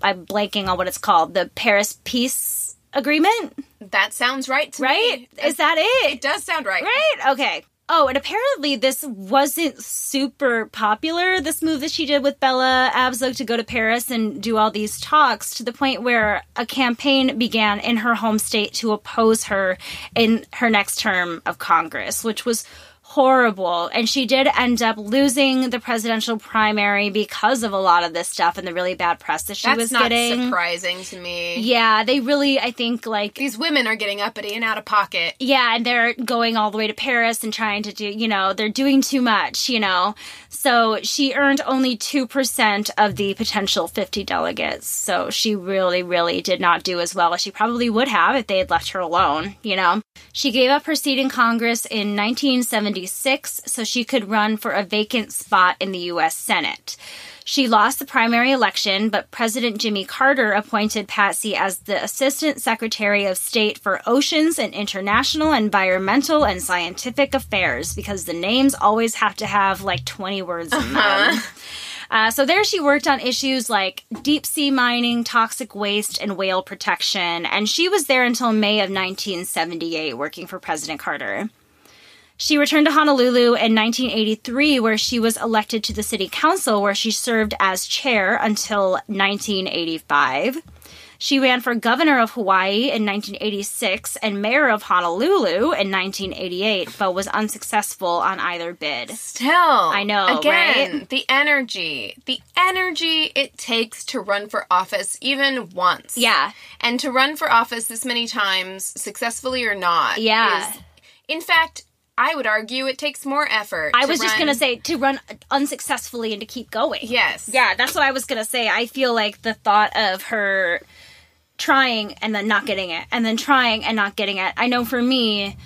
A: I'm blanking on what it's called, the Paris Peace Agreement.
B: That sounds right
A: right?
B: Me.
A: Is that it?
B: It does sound right.
A: Right? Okay. Oh, and apparently this wasn't super popular, this move that she did with Bella Abzug to go to Paris and do all these talks to the point where a campaign began in her home state to oppose her in her next term of Congress, which was horrible. And she did end up losing the presidential primary because of a lot of this stuff and the really bad press that she
B: That's
A: was
B: not
A: getting.
B: surprising to me.
A: Yeah, they really, I think, like.
B: These women are getting uppity and out of pocket.
A: Yeah, and they're going all the way to Paris and trying to do, you know, they're doing too much, you know. So she earned only 2% of the potential 50 delegates. So she really, really did not do as well as she probably would have if they had left her alone, you know. She gave up her seat in Congress in 1976 so she could run for a vacant spot in the U.S. Senate. She lost the primary election, but President Jimmy Carter appointed Patsy as the Assistant Secretary of State for Oceans and International Environmental and Scientific Affairs because the names always have to have like 20 words in uh-huh. them. Uh, so there she worked on issues like deep sea mining, toxic waste, and whale protection. And she was there until May of 1978, working for President Carter. She returned to Honolulu in 1983, where she was elected to the city council, where she served as chair until 1985. She ran for governor of Hawaii in 1986 and mayor of Honolulu in 1988, but was unsuccessful on either bid.
B: Still, I know. Again, right? the energy, the energy it takes to run for office, even once.
A: Yeah.
B: And to run for office this many times, successfully or not.
A: Yeah.
B: Is, in fact, I would argue it takes more effort.
A: I was just going to say to run unsuccessfully and to keep going.
B: Yes.
A: Yeah, that's what I was going to say. I feel like the thought of her trying and then not getting it and then trying and not getting it. I know for me,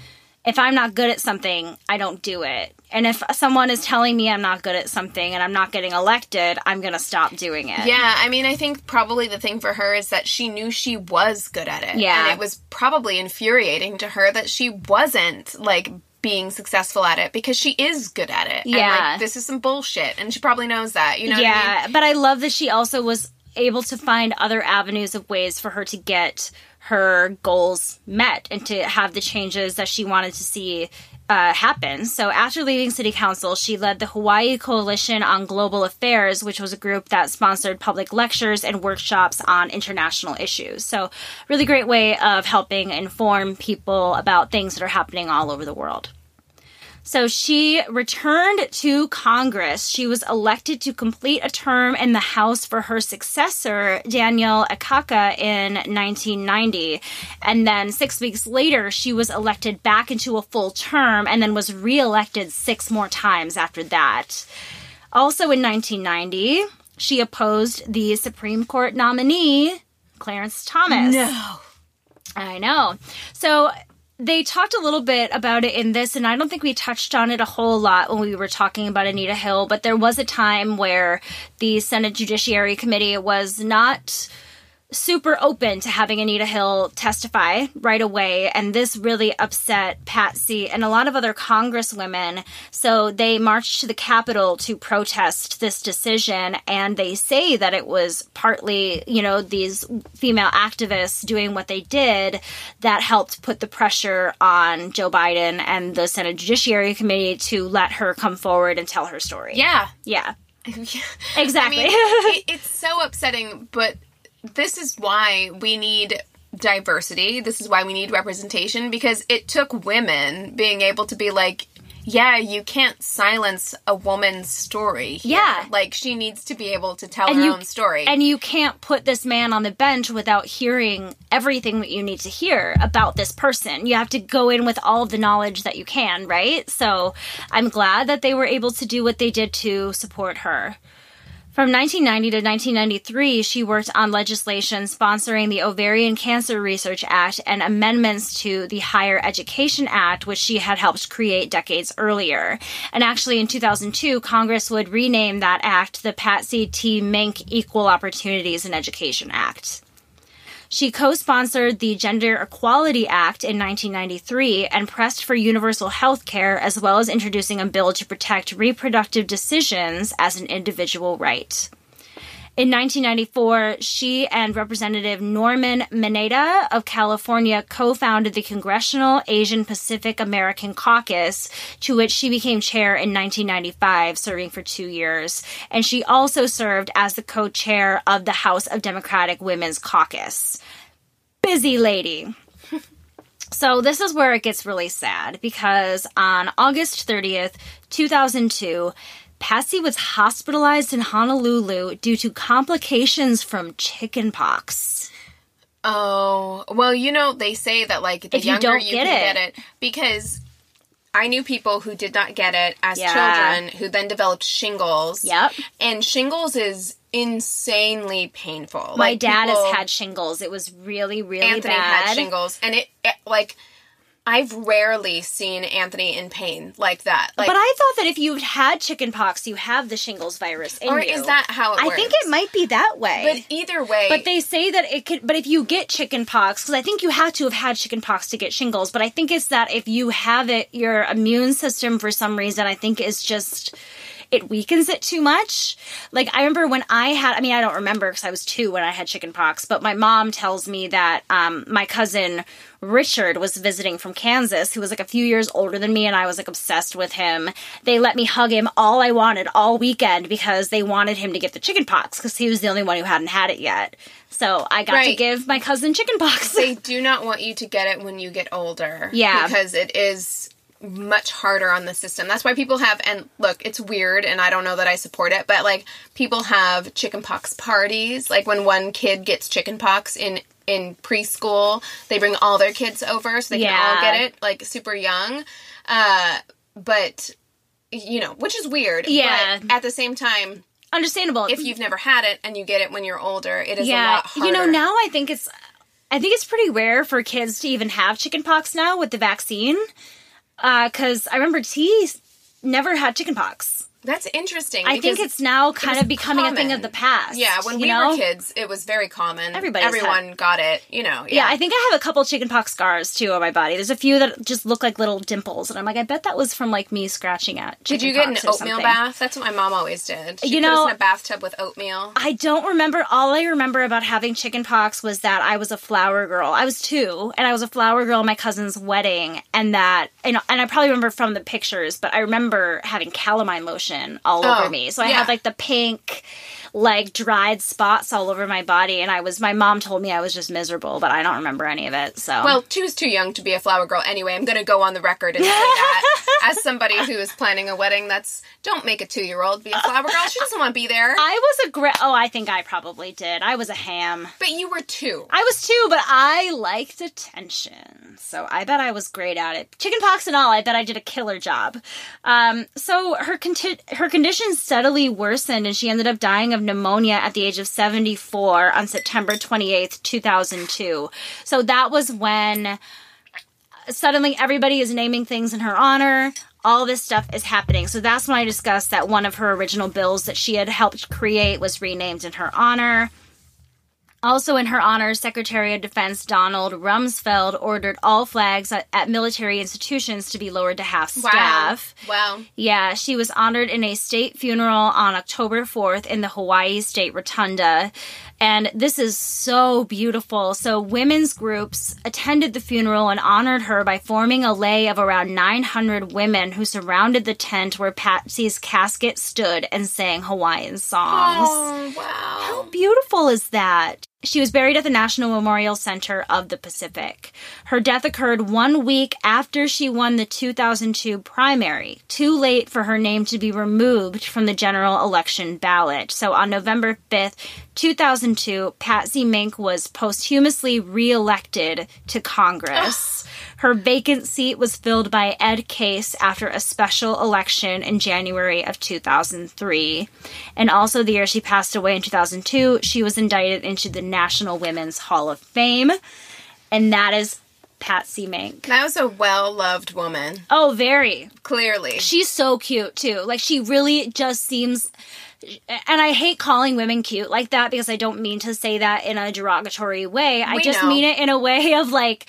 A: if I'm not good at something, I don't do it. And if someone is telling me I'm not good at something and I'm not getting elected, I'm going to stop doing it.
B: Yeah, I mean, I think probably the thing for her is that she knew she was good at it.
A: Yeah.
B: And it was probably infuriating to her that she wasn't like being successful at it because she is good at it.
A: Yeah. And,
B: like, this is some bullshit. And she probably knows that. You know
A: yeah,
B: I mean?
A: but I love that she also was able to find other avenues of ways for her to get her goals met and to have the changes that she wanted to see uh, happen. So after leaving city council, she led the Hawaii Coalition on Global Affairs, which was a group that sponsored public lectures and workshops on international issues. So really great way of helping inform people about things that are happening all over the world. So she returned to Congress. She was elected to complete a term in the House for her successor, Daniel Akaka, in 1990. And then six weeks later, she was elected back into a full term and then was reelected six more times after that. Also in 1990, she opposed the Supreme Court nominee, Clarence Thomas.
B: No.
A: I know. So they talked a little bit about it in this, and I don't think we touched on it a whole lot when we were talking about Anita Hill, but there was a time where the Senate Judiciary Committee was not super open to having Anita Hill testify right away. And this really upset Patsy and a lot of other congresswomen. So they marched to the Capitol to protest this decision. And they say that it was partly, you know, these female activists doing what they did that helped put the pressure on Joe Biden and the Senate Judiciary Committee to let her come forward and tell her story.
B: Yeah.
A: Yeah. exactly. [laughs] I mean,
B: it, [laughs] it's so upsetting, but this is why we need diversity. This is why we need representation because it took women being able to be like, yeah, you can't silence a woman's story. Here.
A: Yeah.
B: Like she needs to be able to tell and her you, own story.
A: And you can't put this man on the bench without hearing everything that you need to hear about this person. You have to go in with all of the knowledge that you can, right? So I'm glad that they were able to do what they did to support her. From 1990 to 1993, she worked on legislation sponsoring the Ovarian Cancer Research Act and amendments to the Higher Education Act, which she had helped create decades earlier. And actually, in 2002, Congress would rename that act the Patsy T. Mink Equal Opportunities in Education Act. She co sponsored the Gender Equality Act in 1993 and pressed for universal health care, as well as introducing a bill to protect reproductive decisions as an individual right. In 1994, she and Representative Norman Mineta of California co founded the Congressional Asian Pacific American Caucus, to which she became chair in 1995, serving for two years. And she also served as the co chair of the House of Democratic Women's Caucus busy lady. so this is where it gets really sad because on August 30th, 2002, Patsy was hospitalized in Honolulu due to complications from chickenpox.
B: Oh, well, you know, they say that like the if younger you, you get, can it. get it because I knew people who did not get it as yeah. children who then developed shingles.
A: Yep.
B: And shingles is insanely painful.
A: My like dad people, has had shingles. It was really, really
B: Anthony
A: bad.
B: had shingles, and it, it, like I've rarely seen Anthony in pain like that. Like,
A: but I thought that if you've had chickenpox, you have the shingles virus in
B: or
A: you.
B: is that how it
A: I think it might be that way.
B: But either way,
A: but they say that it could. But if you get chickenpox, because I think you have to have had chickenpox to get shingles. But I think it's that if you have it, your immune system for some reason, I think is just it weakens it too much. Like I remember when I had, I mean, I don't remember because I was two when I had chickenpox, but my mom tells me that um, my cousin Richard was visiting from Kansas, who was like a few years older than me, and I was like obsessed with him. They let me hug him all I wanted all weekend because they wanted him to get the chicken pox because he was the only one who hadn't had it yet. So I got right. to give my cousin chicken pox.
B: they [laughs] do not want you to get it when you get older.
A: Yeah.
B: Because it is much harder on the system. That's why people have and look, it's weird and I don't know that I support it, but like people have chickenpox parties. Like when one kid gets chickenpox in in preschool, they bring all their kids over so they yeah. can all get it like super young. Uh but you know, which is weird.
A: Yeah.
B: But at the same time,
A: understandable.
B: If you've never had it and you get it when you're older, it is yeah. a lot harder.
A: You know, now I think it's I think it's pretty rare for kids to even have chickenpox now with the vaccine. Because uh, I remember T never had chickenpox.
B: That's interesting.
A: I think it's now kind of becoming common. a thing of the past.
B: Yeah, when we
A: know?
B: were kids, it was very common.
A: Everybody,
B: everyone had... got it. You know.
A: Yeah. yeah. I think I have a couple chickenpox scars too on my body. There's a few that just look like little dimples, and I'm like, I bet that was from like me scratching at.
B: Did you get an oatmeal bath? That's what my mom always did. She
A: you know,
B: in a bathtub with oatmeal.
A: I don't remember. All I remember about having chickenpox was that I was a flower girl. I was two, and I was a flower girl at my cousin's wedding, and that, and, and I probably remember from the pictures, but I remember having calamine lotion all oh. over me. So I yeah. had like the pink like dried spots all over my body and I was my mom told me I was just miserable, but I don't remember any of it. So
B: Well, she was too young to be a flower girl anyway. I'm gonna go on the record and say that. [laughs] As somebody who is planning a wedding, that's don't make a two year old be a flower girl. She doesn't want to be there. [laughs]
A: I was a great oh, I think I probably did. I was a ham.
B: But you were two.
A: I was two, but I liked attention. So I bet I was great at it. Chickenpox and all, I bet I did a killer job. Um, so her conti- her condition steadily worsened and she ended up dying of pneumonia at the age of 74 on September 28th, 2002. So that was when suddenly everybody is naming things in her honor. All this stuff is happening. So that's when I discussed that one of her original bills that she had helped create was renamed in her honor. Also, in her honor, Secretary of Defense Donald Rumsfeld ordered all flags at, at military institutions to be lowered to half staff.
B: Wow. wow.
A: Yeah, she was honored in a state funeral on October 4th in the Hawaii State Rotunda. And this is so beautiful. So, women's groups attended the funeral and honored her by forming a lei of around 900 women who surrounded the tent where Patsy's casket stood and sang Hawaiian songs.
B: Oh, wow.
A: How beautiful is that? She was buried at the National Memorial Center of the Pacific. Her death occurred one week after she won the 2002 primary, too late for her name to be removed from the general election ballot. So on November 5th, 2002, Patsy Mink was posthumously reelected to Congress. [sighs] [sighs] Her vacant seat was filled by Ed Case after a special election in January of 2003. And also, the year she passed away in 2002, she was indicted into the National Women's Hall of Fame. And that is Patsy Mink.
B: That was a well loved woman.
A: Oh, very.
B: Clearly.
A: She's so cute, too. Like, she really just seems and I hate calling women cute like that because I don't mean to say that in a derogatory way. We I just
B: know.
A: mean it in a way of like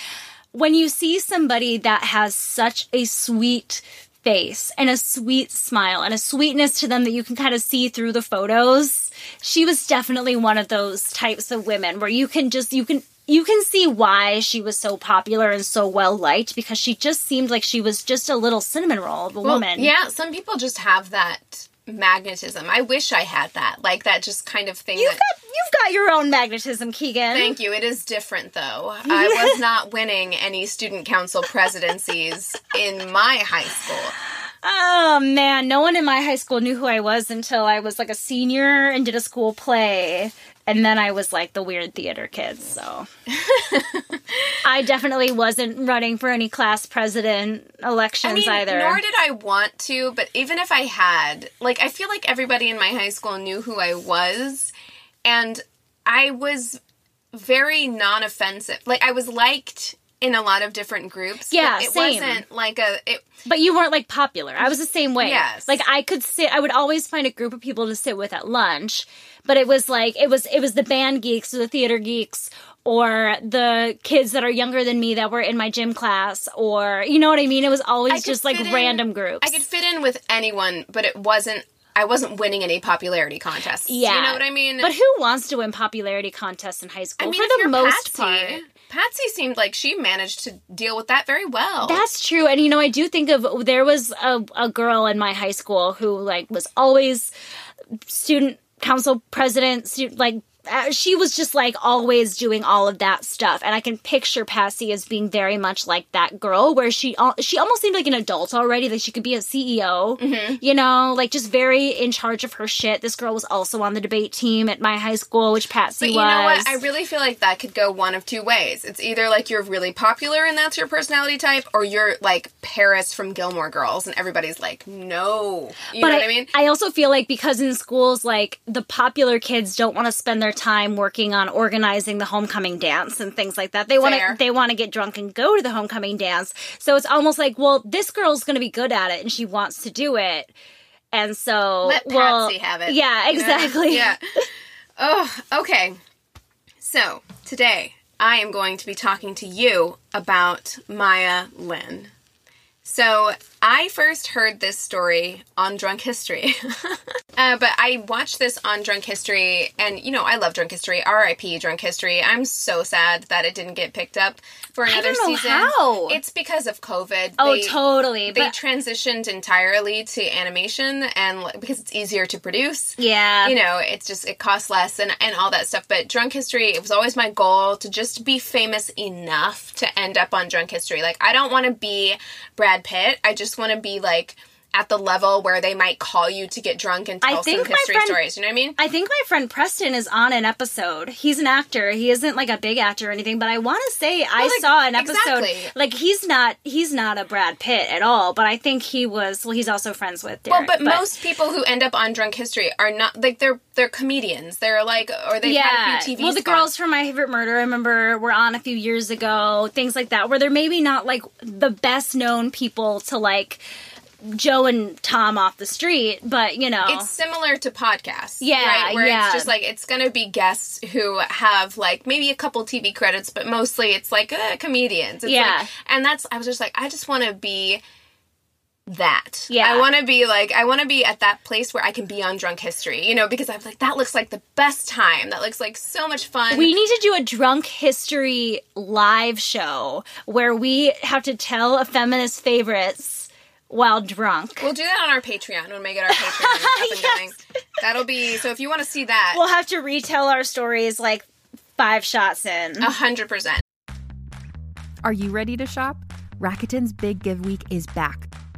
A: when you see somebody that has such a sweet face and a sweet smile and a sweetness to them that you can kind of see through the photos. She was definitely one of those types of women where you can just you can you can see why she was so popular and so well liked because she just seemed like she was just a little cinnamon roll of a well, woman.
B: Yeah, some people just have that magnetism. I wish I had that, like that just kind of thing.
A: You've
B: that,
A: got you've got your own magnetism, Keegan.
B: Thank you. It is different though. [laughs] I was not winning any student council presidencies in my high school.
A: Oh man, no one in my high school knew who I was until I was like a senior and did a school play. And then I was like the weird theater kid, so [laughs] I definitely wasn't running for any class president elections I mean, either.
B: Nor did I want to, but even if I had, like I feel like everybody in my high school knew who I was and I was very non-offensive. Like I was liked in a lot of different groups.
A: Yeah,
B: it
A: same.
B: wasn't like a. It,
A: but you weren't like popular. I was the same way.
B: Yes.
A: Like I could sit. I would always find a group of people to sit with at lunch, but it was like it was it was the band geeks or the theater geeks or the kids that are younger than me that were in my gym class or you know what I mean. It was always just like
B: in,
A: random groups.
B: I could fit in with anyone, but it wasn't I wasn't winning any popularity contests. Yeah. You know what I mean?
A: But who wants to win popularity contests in high school? I mean, for the most Patsy, part.
B: Patsy seemed like she managed to deal with that very well.
A: That's true. And you know, I do think of there was a, a girl in my high school who like was always student council president, student, like she was just like always doing all of that stuff. And i can picture Patsy as being very much like that girl where she she almost seemed like an adult already like she could be a ceo mm-hmm. you know like just very in charge of her shit. This girl was also on the debate team at my high school which patsy but you was. know what?
B: i really feel like that could go one of two ways. It's either like you're really popular and that's your personality type or you're like paris from gilmore girls and everybody's like no. You but know I, what i mean?
A: I also feel like because in schools like the popular kids don't want to spend their time working on organizing the homecoming dance and things like that. They want to they want to get drunk and go to the homecoming dance. So it's almost like, well, this girl's going to be good at it and she wants to do it. And so
B: let
A: well,
B: Patsy have it.
A: Yeah, exactly.
B: You know? Yeah. [laughs] Oh, okay. So today I am going to be talking to you about Maya Lin. So I first heard this story on Drunk History. [laughs] uh, but I watched this on Drunk History, and you know, I love Drunk History. RIP Drunk History. I'm so sad that it didn't get picked up for another season.
A: How.
B: It's because of COVID.
A: Oh, they, totally.
B: They but... transitioned entirely to animation, and because it's easier to produce.
A: Yeah.
B: You know, it's just, it costs less and, and all that stuff. But Drunk History, it was always my goal to just be famous enough to end up on Drunk History. Like, I don't want to be Brad Pitt. I just just want to be like at the level where they might call you to get drunk and tell some history friend, stories. You know what I mean?
A: I think my friend Preston is on an episode. He's an actor. He isn't like a big actor or anything, but I want to say well, I like, saw an episode. Exactly. Like he's not he's not a Brad Pitt at all, but I think he was. Well, he's also friends with. Derek,
B: well, but, but, most people who end up on Drunk History are not like they're they're comedians. They're like or they've yeah. had a few TV.
A: Well,
B: the
A: girls from My Favorite Murder, I remember, were on a few years ago. Things like that, where they're maybe not like the best known people to like Joe and Tom off the street, but you know,
B: it's similar to podcasts.
A: Yeah,
B: right? where
A: yeah.
B: it's just like it's gonna be guests who have like maybe a couple TV credits, but mostly it's like uh, comedians. It's
A: yeah,
B: like, and that's I was just like I just want to be that.
A: Yeah.
B: I want to be like, I want to be at that place where I can be on Drunk History, you know, because I'm like, that looks like the best time. That looks like so much fun.
A: We need to do a Drunk History live show where we have to tell a feminist favorites while drunk.
B: We'll do that on our Patreon when we get our Patreon up [laughs] and yes. going. That'll be so. If you want to see that,
A: we'll have to retell our stories like five shots in.
B: A hundred percent.
C: Are you ready to shop? Rakuten's Big Give Week is back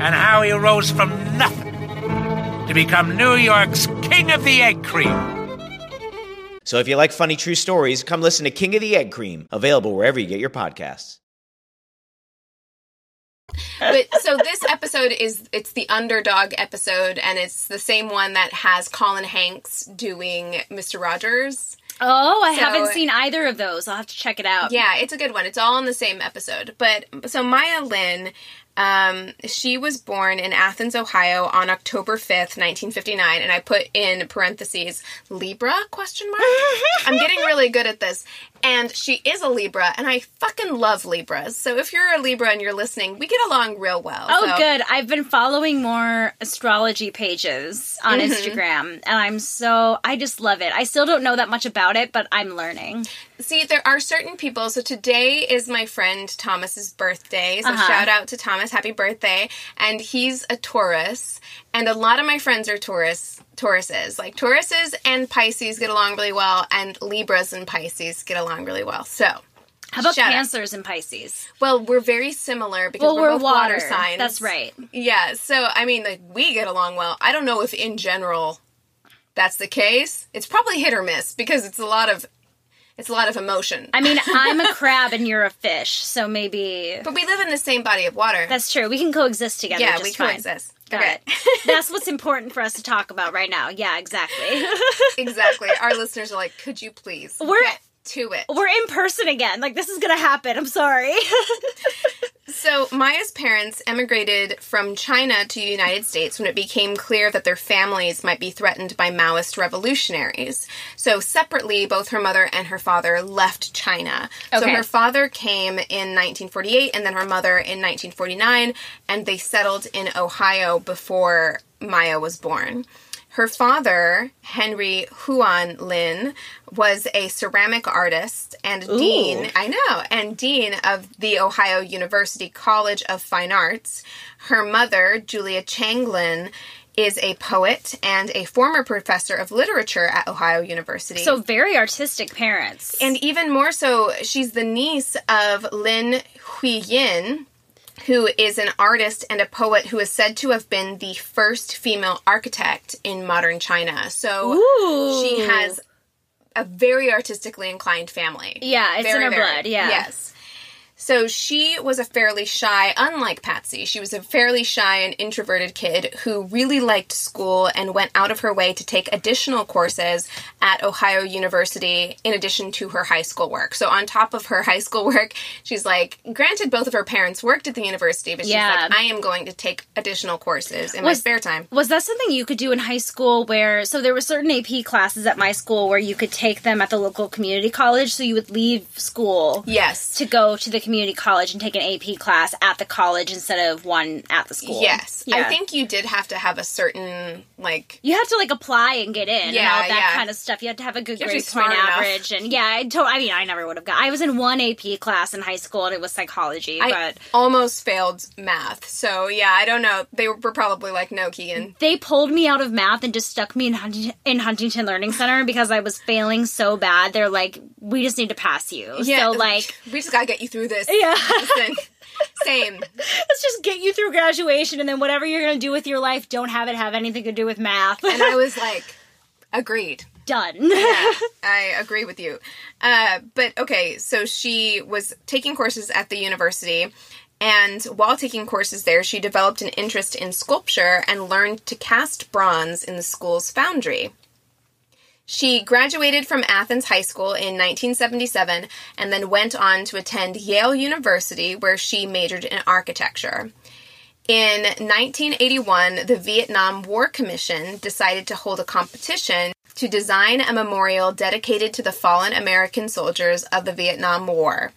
D: and how he rose from nothing to become New York's King of the Egg Cream.
E: So if you like funny true stories, come listen to King of the Egg Cream, available wherever you get your podcasts.
B: but so this episode is it's the underdog episode and it's the same one that has Colin Hanks doing Mr. Rogers.
A: Oh, I so, haven't seen either of those. I'll have to check it out.
B: Yeah, it's a good one. It's all in the same episode. But so Maya Lin um, she was born in Athens, Ohio on October 5th, 1959, and I put in parentheses Libra question mark. I'm getting really good at this. And she is a Libra, and I fucking love Libras. So if you're a Libra and you're listening, we get along real well.
A: Oh,
B: so.
A: good. I've been following more astrology pages on mm-hmm. Instagram, and I'm so, I just love it. I still don't know that much about it, but I'm learning.
B: See, there are certain people. So today is my friend Thomas's birthday. So uh-huh. shout out to Thomas, happy birthday! And he's a Taurus, and a lot of my friends are Taurus. Tauruses, like Tauruses and Pisces, get along really well, and Libras and Pisces get along really well. So.
A: How about Cancers and Pisces?
B: Well, we're very similar because well, we're, we're both water. water signs.
A: That's right.
B: Yeah, so I mean, like we get along well. I don't know if in general that's the case. It's probably hit or miss because it's a lot of it's a lot of emotion.
A: I mean, [laughs] I'm a crab and you're a fish, so maybe.
B: But we live in the same body of water.
A: That's true. We can coexist together.
B: Yeah, we
A: fine.
B: coexist.
A: Got okay. it. That's what's important for us to talk about right now. Yeah, exactly. [laughs]
B: exactly. Our listeners are like, could you please?
A: We're
B: to it.
A: We're in person again. Like this is gonna happen. I'm sorry. [laughs]
B: so Maya's parents emigrated from China to the United States when it became clear that their families might be threatened by Maoist revolutionaries. So separately, both her mother and her father left China. Okay. So her father came in 1948 and then her mother in 1949, and they settled in Ohio before Maya was born. Her father, Henry Huan Lin, was a ceramic artist and Ooh. dean, I know, and dean of the Ohio University College of Fine Arts. Her mother, Julia Chang Lin, is a poet and a former professor of literature at Ohio University.
A: So very artistic parents.
B: And even more so, she's the niece of Lin Huiyin, who is an artist and a poet who is said to have been the first female architect in modern China. So Ooh. she has a very artistically inclined family.
A: Yeah, it's very, in her very, blood. Yeah.
B: Yes. So she was a fairly shy, unlike Patsy, she was a fairly shy and introverted kid who really liked school and went out of her way to take additional courses at Ohio University in addition to her high school work. So on top of her [laughs] high school work, she's like, granted, both of her parents worked at the university, but she's yeah. like, I am going to take additional courses in was, my spare time.
A: Was that something you could do in high school where, so there were certain AP classes at my school where you could take them at the local community college, so you would leave school.
B: Yes.
A: To go to the community college and take an AP class at the college instead of one at the school.
B: Yes. Yeah. I think you did have to have a certain like
A: You have to like apply and get in yeah, and all that yeah. kind of stuff. You had to have a good grade point average and yeah, I to- I mean I never would have got I was in one AP class in high school and it was psychology, I but
B: almost failed math. So yeah, I don't know. They were probably like no Keegan.
A: They pulled me out of math and just stuck me in Huntington, in Huntington Learning Center because I was failing so bad. They're like we just need to pass you. Yeah, so like
B: we just got to get you through this.
A: Yeah. [laughs]
B: Same.
A: Let's just get you through graduation and then whatever you're going to do with your life, don't have it have anything to do with math.
B: and I was [laughs] like, agreed.
A: Done.
B: yeah, [laughs] I agree with you. Uh, but okay, so she was taking courses at the university. And while taking courses there, she developed an interest in sculpture and learned to cast bronze in the school's foundry. She graduated from Athens High School in 1977 and then went on to attend Yale University, where she majored in architecture. In 1981, the Vietnam War Commission decided to hold a competition to design a memorial dedicated to the fallen American soldiers of the Vietnam War.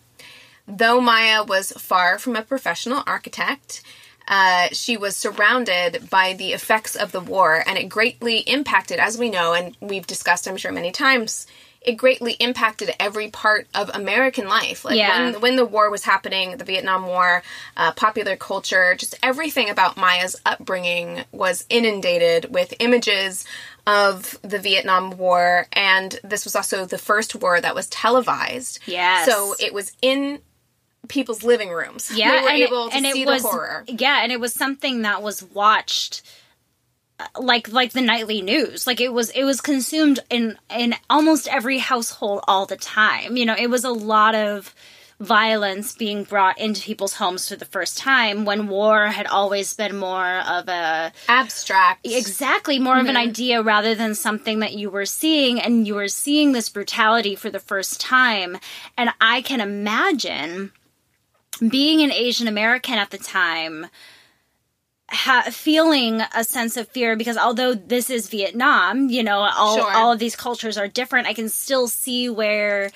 B: Though Maya was far from a professional architect, uh, she was surrounded by the effects of the war, and it greatly impacted, as we know, and we've discussed, I'm sure, many times. It greatly impacted every part of American life. Like yeah. when when the war was happening, the Vietnam War, uh, popular culture, just everything about Maya's upbringing was inundated with images of the Vietnam War, and this was also the first war that was televised.
A: Yes.
B: So it was in people's living rooms.
A: Yeah,
B: they were
A: and
B: able
A: it,
B: to
A: and
B: see
A: it was,
B: the horror.
A: Yeah, and it was something that was watched uh, like like the nightly news like it was it was consumed in in almost every household all the time you know it was a lot of violence being brought into people's homes for the first time when war had always been more of a
B: abstract
A: exactly more mm-hmm. of an mm-hmm. idea rather than something that you were seeing and you were seeing this brutality for the first time and i can imagine being an asian american at the time ha- feeling a sense of fear because although this is Vietnam, you know, all sure. all of these cultures are different. I can still see where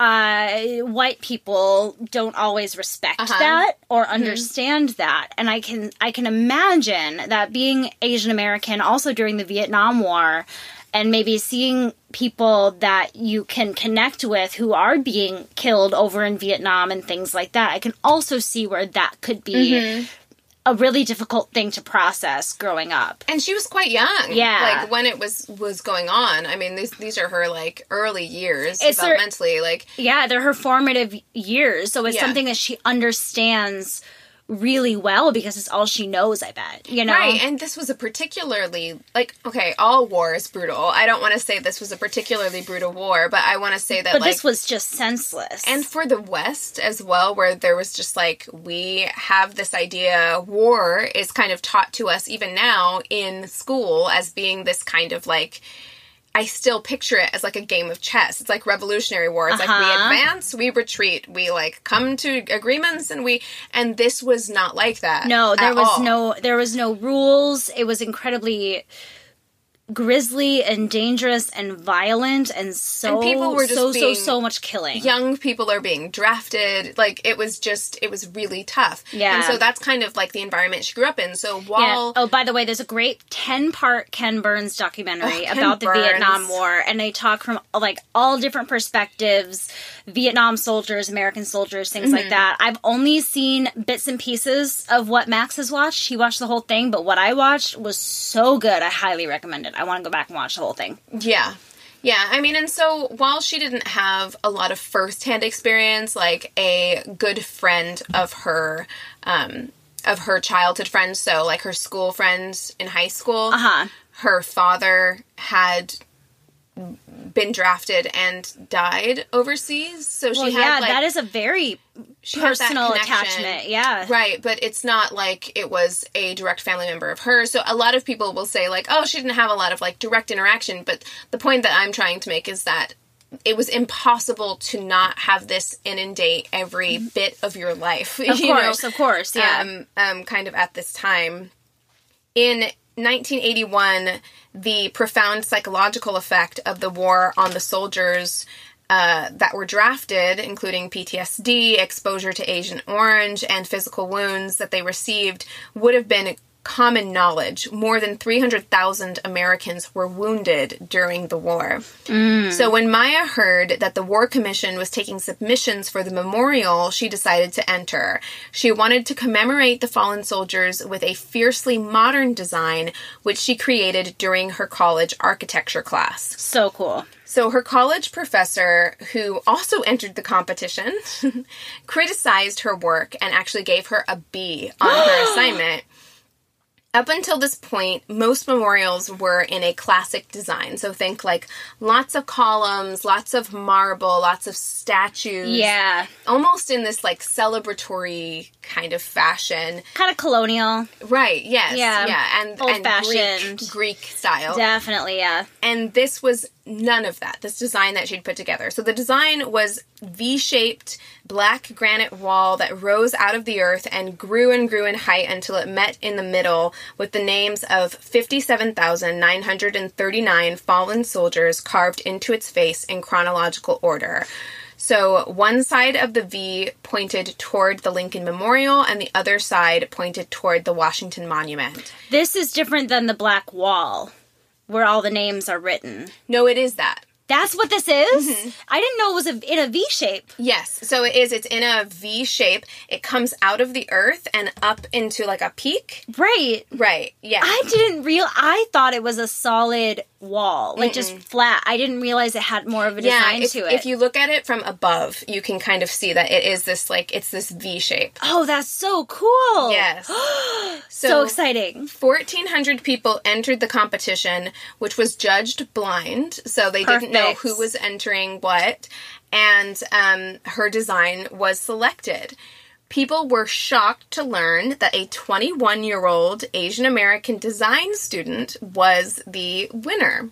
A: uh, white people don't always respect uh-huh. that or mm-hmm. understand mm-hmm. that, and I can I can imagine that being Asian American also during the Vietnam War. And maybe seeing people that you can connect with who are being killed over in Vietnam and things like that. I can also see where that could be mm-hmm a really difficult thing to process growing up.
B: And she was quite young.
A: Yeah.
B: Like when it was was going on. I mean, these these are her like early years it's developmentally. Her, like
A: Yeah, they're her formative years. So it's yeah. something that she understands really well because it's all she knows, I bet. You know?
B: Right. And this was a particularly, like, okay, all war is brutal. I don't want to say this was a particularly brutal war, but I want to say that,
A: but
B: like,
A: this was just senseless.
B: And for the West as well, where there was just like, we have this idea war is kind of taught to us even now in school as being this kind of like, I still picture it as like a game of chess. It's like Revolutionary War. It's uh-huh. like we uh-huh. advance, we retreat, we like come to agreements, and we. And this was not like that.
A: No, there was all. no there was no rules. It was incredibly grisly and dangerous and violent and so and people were just so so so much killing.
B: Young people are being drafted. Like it was just it was really tough.
A: Yeah.
B: And so that's kind of like the environment she grew up in. So while
A: yeah. Oh, by the way, there's a great 10-part Ken Burns documentary oh, about Burns. the Vietnam War and they talk from like all different perspectives, Vietnam soldiers, American soldiers, things mm-hmm. like that. I've only seen bits and pieces of what Max has watched. He watched the whole thing, but what I watched was so good. I highly recommend it. I want to go back and watch the whole thing.
B: Yeah. Yeah, I mean, and so while she didn't have a lot of firsthand experience, like a good friend of her, um, of her childhood friends, so like her school friends in high school,
A: uh-huh.
B: her father had been drafted and died overseas. So well, she had
A: yeah,
B: like,
A: that is a very personal attachment. Yeah.
B: Right, but it's not like it was a direct family member of hers. So a lot of people will say like, "Oh, she didn't have a lot of like direct interaction." But the point that I'm trying to make is that it was impossible to not have this inundate every mm-hmm. bit of your life. [laughs]
A: Of
B: you
A: course,
B: know?
A: of course, yeah.
B: Um, um, kind of at this time. In 1981, the profound psychological effect of the war on the soldiers uh, that were drafted, including PTSD, exposure to Agent Orange, and physical wounds that they received, would have been common knowledge. More than 300,000 Americans were wounded during the war. Mm. So when Maya heard that the War Commission was taking submissions for the memorial, she decided to enter. She wanted to commemorate the fallen soldiers with a fiercely modern design, which she created during her college architecture class.
A: So cool.
B: So her college professor, who also entered the competition, [laughs] criticized her work and actually gave her a B on her [gasps] assignment. Up until this point, most memorials were in a classic design. So think like lots of columns, lots of marble, lots of statues.
A: Yeah.
B: Almost in this like celebratory kind of fashion.
A: Kind of colonial.
B: Right, yes.
A: Yeah.
B: Yeah. And,
A: Old and fashioned.
B: Greek, Greek style.
A: Definitely, yeah.
B: And this was none of that, this design that she'd put together. So the design was V shaped black granite wall that rose out of the earth and grew and grew in height until it met in the middle with the names of 57,939 fallen soldiers carved into its face in chronological order. So one side of the V pointed toward the Lincoln Memorial and the other side pointed toward the Washington Monument.
A: This is different than the black wall where all the names are written.
B: No, it is that.
A: That's what this is? Mm-hmm. I didn't know it was a, in a V shape.
B: Yes. So it is. It's in a V shape. It comes out of the earth and up into like a peak.
A: Right.
B: Right. Yeah.
A: I didn't real I thought it was a solid wall, like Mm-mm. just flat. I didn't realize it had more of a yeah, design
B: if,
A: to it.
B: If you look at it from above, you can kind of see that it is this like it's this V shape.
A: Oh, that's so cool!
B: Yes, [gasps]
A: so, so exciting.
B: Fourteen hundred people entered the competition, which was judged blind, so they Perfect. didn't know who was entering what, and um, her design was selected. People were shocked to learn that a 21 year old Asian American design student was the winner.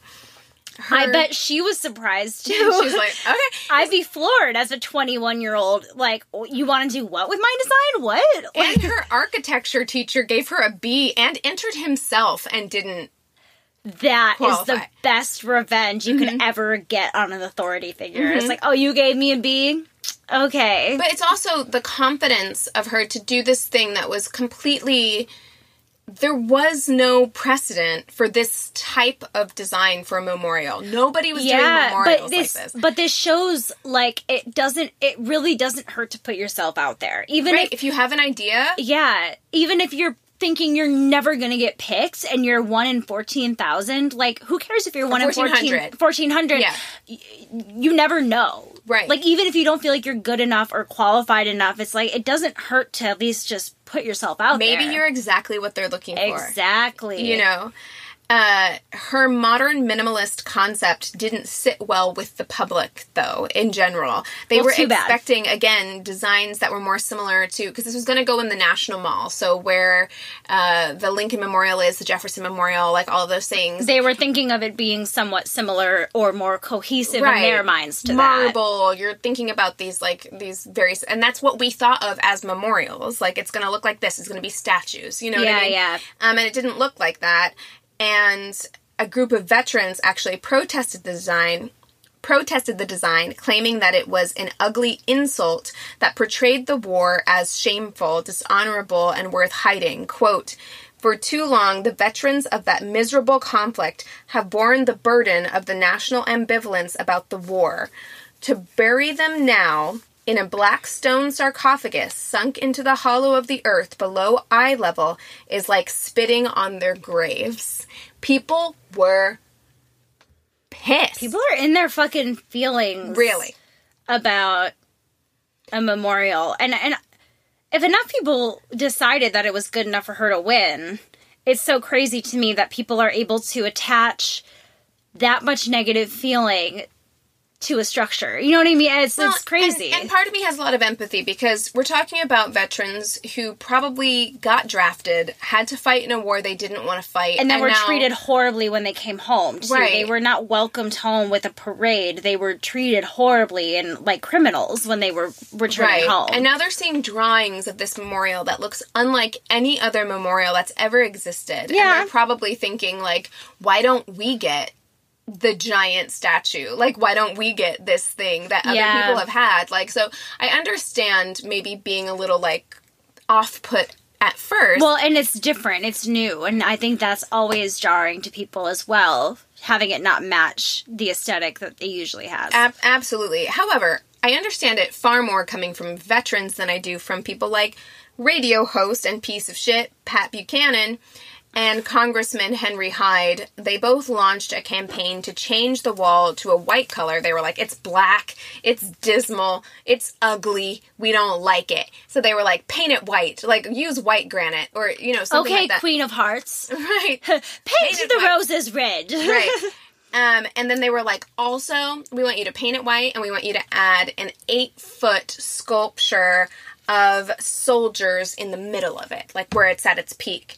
A: Her... I bet she was surprised [laughs] too.
B: She's like, okay.
A: I'd be floored as a 21 year old. Like, you want to do what with my design? What?
B: And her [laughs] architecture teacher gave her a B and entered himself and didn't
A: that Qualify. is the best revenge you mm-hmm. can ever get on an authority figure. Mm-hmm. It's like, oh, you gave me a B? Okay.
B: But it's also the confidence of her to do this thing that was completely. There was no precedent for this type of design for a memorial. Nobody was yeah, doing memorials
A: but this,
B: like this.
A: But this shows like it doesn't. It really doesn't hurt to put yourself out there, even
B: right,
A: if,
B: if you have an idea.
A: Yeah, even if you're thinking you're never going to get picked and you're 1 in 14,000, like who cares if you're 1 in 1400? 1400. Yeah. Y- you never know.
B: Right.
A: Like even if you don't feel like you're good enough or qualified enough, it's like it doesn't hurt to at least just put yourself out
B: Maybe
A: there.
B: you're exactly what they're looking
A: for. Exactly.
B: You know uh, her modern minimalist concept didn't sit well with the public, though, in general. They well, were expecting, bad. again, designs that were more similar to, because this was going to go in the National Mall. So, where uh, the Lincoln Memorial is, the Jefferson Memorial, like all those things.
A: They were thinking of it being somewhat similar or more cohesive right. in their minds to
B: Marble, that. you're thinking about these, like, these various, and that's what we thought of as memorials. Like, it's going to look like this, it's going to be statues, you know
A: yeah,
B: I mean?
A: Yeah,
B: Um, and it didn't look like that and a group of veterans actually protested the design protested the design claiming that it was an ugly insult that portrayed the war as shameful dishonorable and worth hiding quote for too long, the veterans of that miserable conflict have borne the burden of the national ambivalence about the war. To bury them now in a black stone sarcophagus sunk into the hollow of the earth below eye level is like spitting on their graves. People were pissed.
A: People are in their fucking feelings.
B: Really.
A: About a memorial. And and if enough people decided that it was good enough for her to win, it's so crazy to me that people are able to attach that much negative feeling to a structure. You know what I mean? It's, well, it's crazy.
B: And, and, part of me has a lot of empathy because we're talking about veterans who probably got drafted, had to fight in a war they didn't want to fight,
A: and then
B: and
A: were
B: now...
A: treated horribly when they came home. Too. Right. They were not welcomed home with a parade. They were treated horribly and like criminals when they were returning right. home.
B: And now they're seeing drawings of this memorial that looks unlike any other memorial that's ever existed.
A: Yeah.
B: And they're probably thinking like, why don't we get the giant statue. Like, why don't we get this thing that other yeah. people have had? Like, so I understand maybe being a little like off put at first.
A: Well, and it's different, it's new, and I think that's always jarring to people as well, having it not match the aesthetic that they usually have.
B: Ab- absolutely. However, I understand it far more coming from veterans than I do from people like radio host and piece of shit Pat Buchanan and Congressman Henry Hyde, they both launched a campaign to change the wall to a white color. They were like, it's black, it's dismal, it's ugly, we don't like it. So they were like, paint it white, like use white granite or, you know, something
A: okay,
B: like that.
A: Queen of Hearts. [laughs]
B: Right. [laughs]
A: paint, paint the white. roses red. [laughs]
B: right. Um, and then they were like, also, we want you to paint it white and we want you to add an eight foot sculpture of soldiers in the middle of it, like where it's at its peak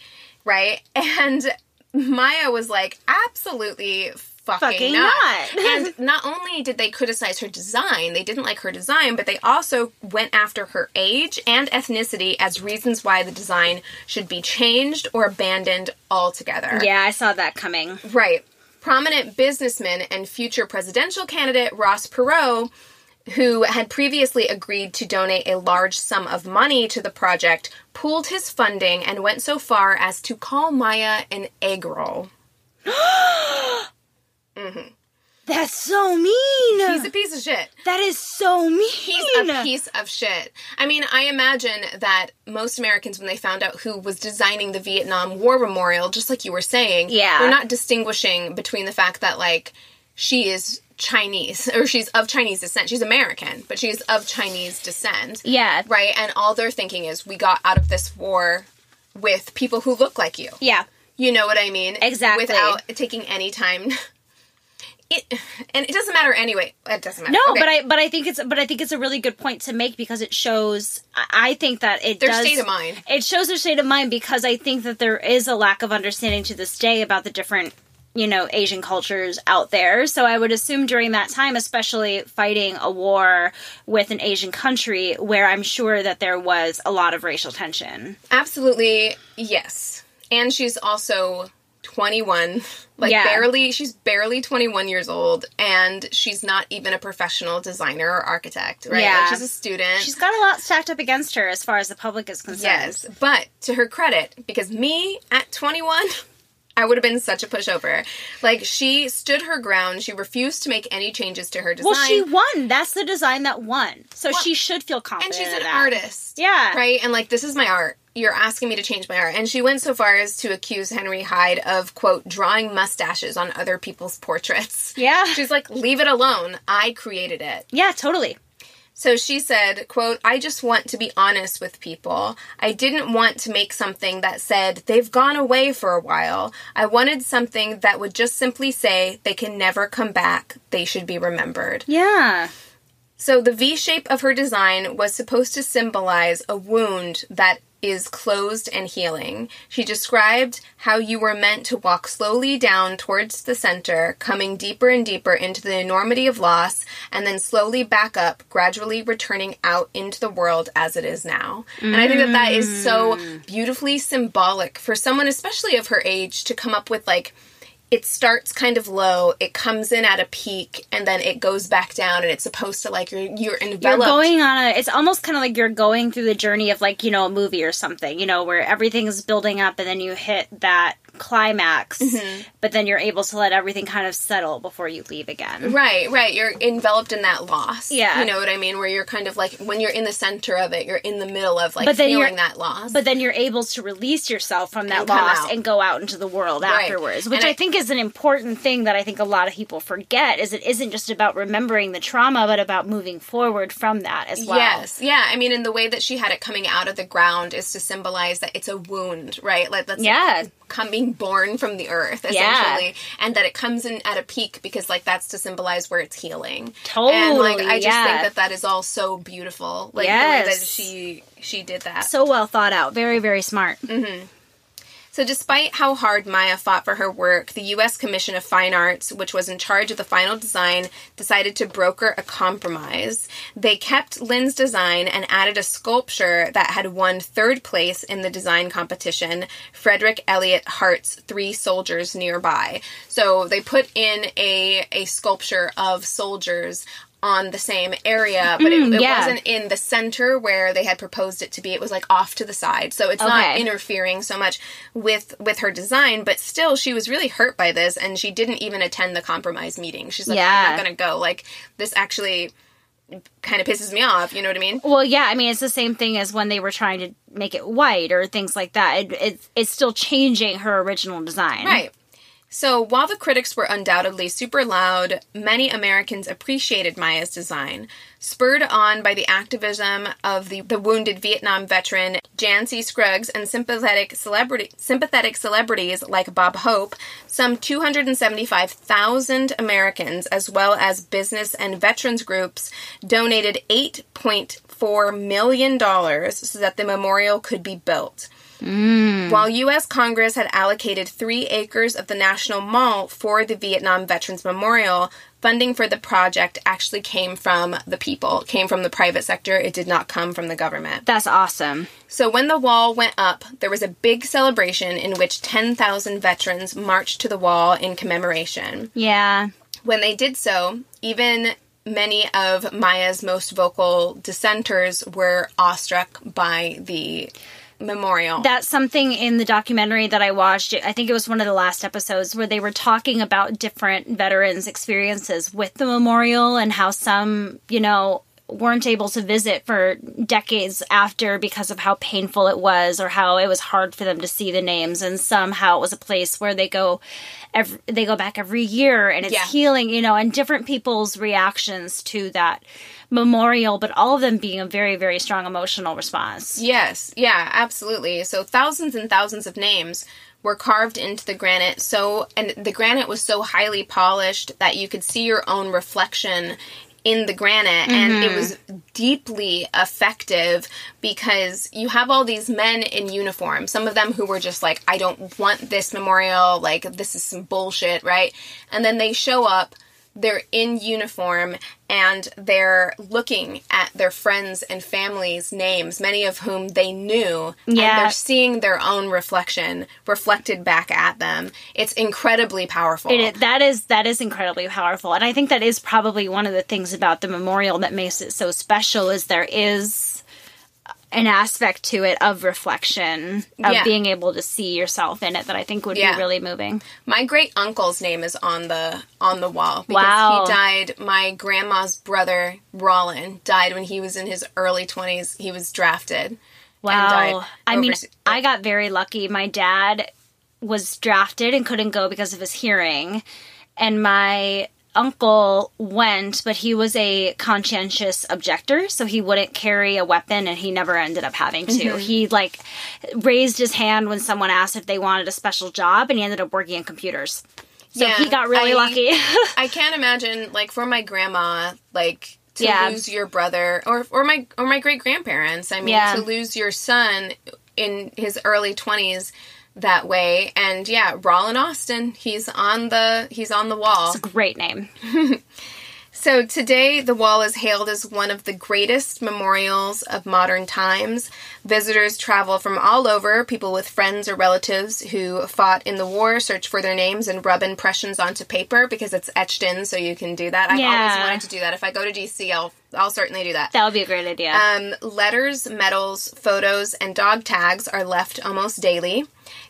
B: right? [laughs] And Maya was like, absolutely fucking, fucking not. not. [laughs] and not only did they criticize her design, they didn't like her design, but they also went after her age and ethnicity as reasons why the design should be changed or abandoned altogether.
A: Yeah, I saw that coming.
B: Right. Prominent businessman and future presidential candidate Ross Perot who had previously agreed to donate a large sum of money to the project, pooled his funding and went so far as to call Maya an egg roll. [gasps] mm-hmm.
A: That's so mean.
B: He's a piece of shit.
A: That is so mean.
B: He's a piece of shit. I mean, I imagine that most Americans, when they found out who was designing the Vietnam War Memorial, just like you were saying,
A: yeah.
B: they're not distinguishing between the fact that, like, she is Chinese or she's of Chinese descent. She's American, but she's of Chinese descent.
A: Yeah.
B: Right? And all they're thinking is we got out of this war with people who look like you.
A: Yeah.
B: You know what I mean?
A: Exactly.
B: Without taking any time [laughs] it, and it doesn't matter anyway. It doesn't matter.
A: No,
B: okay.
A: but I but I think it's but I think it's a really good point to make because it shows. I think that it
B: their
A: does,
B: state of mind.
A: It shows their state of mind because I think that there is a lack of understanding to this day about the different you know Asian cultures out there. So I would assume during that time, especially fighting a war with an Asian country, where I'm sure that there was a lot of racial tension.
B: Absolutely, yes. And she's also 21 [laughs] like
A: Yeah.
B: barely she's barely 21 years old and she's not even a professional designer or architect right
A: Yeah.
B: like she's a student
A: She's got a lot stacked up against her as far as the public is concerned.
B: yes but to her credit because me at 21 [laughs] I would have been such a pushover. Like she stood her ground. She refused to make any changes to her design.
A: Well, she won. That's the design that won. So she should feel confident.
B: and
A: she's
B: an artist.
A: Yeah.
B: Right? And like, this is my art. You're asking me to change my art. And she went so far as to accuse Henry Hyde of, quote, drawing mustaches on other people's portraits.
A: Yeah.
B: She's like, leave it alone. I created it.
A: Yeah, totally.
B: So she said, quote, I just want to be honest with people. I didn't want to make something that said they've gone away for a while. I wanted something that would just simply say they can never come back. They should be remembered.
A: Yeah.
B: So the V shape of her design was supposed to symbolize a wound that is closed and healing. She described how you were meant to walk slowly down towards the center, coming deeper and deeper into the enormity of loss, and then slowly back up, gradually returning out into the world as it is now. And I think that that is so mm. beautifully symbolic for someone, especially of her age, to come up with like it starts kind of low, it comes in at a peak, and then it goes back down, and it's supposed to like you're you're
A: You're going on a. It's almost kind of like you're going through the journey of like you know a movie or something. You know where everything is building up, and then you hit that climax,
B: Mhm.
A: but then you're able to let everything kind of settle before you leave again.
B: Right, right. You're enveloped in that loss.
A: Yeah.
B: you know what I mean. Where you're kind of like when you're in the center of it, you're in the middle of like
A: But then
B: feeling that loss.
A: But then you're able to release yourself from that
B: And
A: loss and go out into the world
B: Right.
A: afterwards, which I,
B: I-
A: think is an important thing that I think a lot of people forget. Is it isn't just about remembering the trauma, but about moving forward from that as well.
B: Yes, yeah. I mean, in the way that she had it coming out of the ground is to symbolize that it's a wound, right? Like that's
A: Yeah.
B: Coming born from the earth,
A: Yeah.
B: essentially, and that it comes in at a peak because like that's to symbolize where it's healing.
A: Totally,
B: and like I just
A: yeah.
B: think that that is all so beautiful, like the way that she she did that.
A: So well thought out. Very very smart.
B: hmm So, despite how hard Maya fought for her work, the U.S. Commission of Fine Arts, which was in charge of the final design, decided to broker a compromise. They kept Lin's design and added a sculpture that had won third place in the design competition Frederick Elliott Hart's Three Soldiers Nearby. So, they put in a, a sculpture of soldiers on the same area, but
A: Mm,
B: it, it
A: yeah.
B: wasn't in the center where they had proposed it to be. It was like off to the side. So it's not interfering so much with with her design, but still she was really hurt by this and she didn't even attend the compromise meeting. She's like,
A: Yeah.
B: I'm not gonna go. Like this actually kind of pisses me off, you know what I mean?
A: Well, yeah, I mean it's the same thing as when they were trying to make it white or things like that. It, it's it's still changing her original design.
B: Right. So while the critics were undoubtedly super loud, many Americans appreciated Maya's design. Spurred on by the activism of the, the wounded Vietnam veteran Jan C. Scruggs and sympathetic celebrity sympathetic celebrities like Bob Hope, some 275,000 Americans as well as business and veterans groups donated 8.4 million dollars so that the memorial could be built. Mm. While U.S. Congress had allocated three acres of the National Mall for the Vietnam Veterans Memorial, funding for the project actually came from the people, came from the private sector. It did not come from the government.
A: That's awesome.
B: So when the wall went up, there was a big celebration in which 10,000 veterans marched to the wall in commemoration.
A: Yeah.
B: When they did so, even many of Maya's most vocal dissenters were awestruck by the memorial.
A: That's something in the documentary that I watched. I think it was one of the last episodes where they were talking about different veterans' experiences with the memorial and how some, you know, weren't able to visit for decades after because of how painful it was or how it was hard for them to see the names. And somehow it was a place where they go every, they go back every year and it's yeah. healing you know and different people's reactions to that memorial but all of them being a very very strong emotional response.
B: Yes. Yeah absolutely. So thousands and thousands of names were carved into the granite. So and the granite was so highly polished that you could see your own reflection in the granite mm-hmm. and it mm-hmm. was deeply effective because you have all these men in uniform some of them who were just like i don't want this memorial like this is some bullshit right and then they show up they're in uniform and they're looking at their friends and family's names, many of whom they knew, yeah. and they're seeing their own reflection reflected back at them. It's incredibly powerful.
A: It, that is that is incredibly powerful, and I think that is probably one of the things about the memorial that makes it so special. Is there is an aspect to it of reflection of yeah. being able to see yourself in it that I think would yeah. be really moving.
B: My great uncle's name is on the on the wall because wow. he died. My grandma's brother Rollin died when he was in his early twenties. He was drafted.
A: Wow. I mean, I got very lucky. My dad was drafted and couldn't go because of his hearing, and my uncle went, but he was a conscientious objector, so he wouldn't carry a weapon and he never ended up having to. Mm-hmm. He like raised his hand when someone asked if they wanted a special job and he ended up working in computers. So yeah, he got really I, lucky.
B: I can't imagine like for my grandma, like to yeah. lose your brother or or my or my great grandparents. I mean, yeah. to lose your son in his early 20s that way. And yeah, Rollin Austin, he's on the he's on the wall.
A: It's a great name. [laughs]
B: So today, the wall is hailed as one of the greatest memorials of modern times. Visitors travel from all over, people with friends or relatives who fought in the war search for their names and rub impressions onto paper because it's etched in, so you can do that. I've yeah. always wanted to do that. If I go to DC, I'll I'll certainly do that.
A: That would be a great idea.
B: Um, letters, medals, photos, and dog tags are left almost daily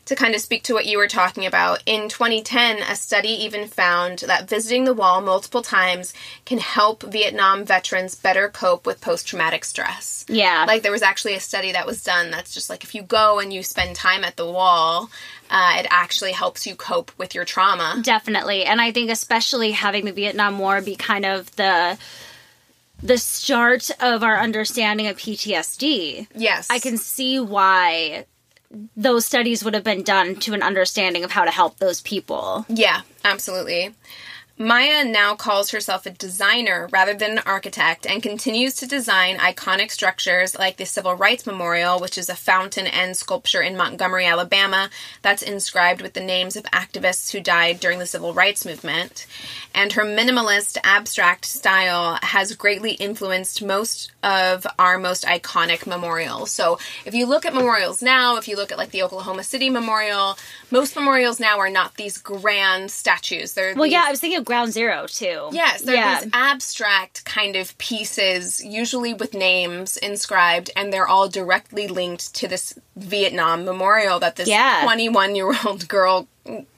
B: to kind of speak to what you were talking about, in 2010, a study even found that visiting the wall multiple times can help Vietnam veterans better cope with post traumatic stress.
A: Yeah.
B: Like there was actually a study that was done that's just like if you go and you spend time at the wall, uh, it actually helps you cope with your trauma.
A: Definitely. And I think especially having the Vietnam War be kind of the the start of our understanding of PTSD.
B: Yes.
A: I can see why those studies would have been done to an understanding of how to help those people.
B: Yeah, absolutely. Maya now calls herself a designer rather than an architect and continues to design iconic structures like the Civil Rights Memorial, which is a fountain and sculpture in Montgomery, Alabama, that's inscribed with the names of activists who died during the Civil Rights Movement. And her minimalist, abstract style has greatly influenced most of our most iconic memorials. So if you look at memorials now, if you look at like the Oklahoma City Memorial, most memorials now are not these grand statues. They're
A: well,
B: these,
A: yeah, I was thinking of Ground Zero too.
B: Yes, they're yeah. these abstract kind of pieces, usually with names inscribed, and they're all directly linked to this Vietnam memorial that this 21 year old [laughs] girl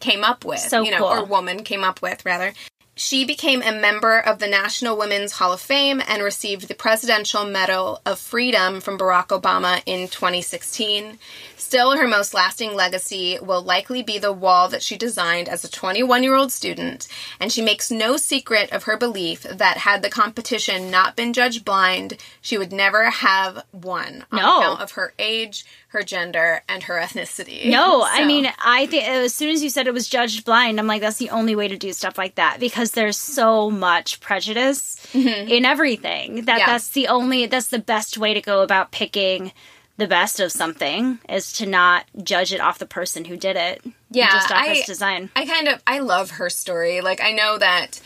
B: came up with,
A: so
B: you know,
A: cool.
B: or woman came up with rather. She became a member of the National Women's Hall of Fame and received the Presidential Medal of Freedom from Barack Obama in 2016. Still, her most lasting legacy will likely be the wall that she designed as a 21 year old student, and she makes no secret of her belief that had the competition not been judged blind, she would never have won on no. account of her age, her gender, and her ethnicity.
A: No, so. I mean, I think as soon as you said it was judged blind, I'm like, that's the only way to do stuff like that because there's so much prejudice mm-hmm. in everything that yeah. that's the only, that's the best way to go about picking the best of something is to not judge it off the person who did it.
B: Yeah,
A: just off
B: I,
A: its design.
B: I kind of I love her story. Like I know that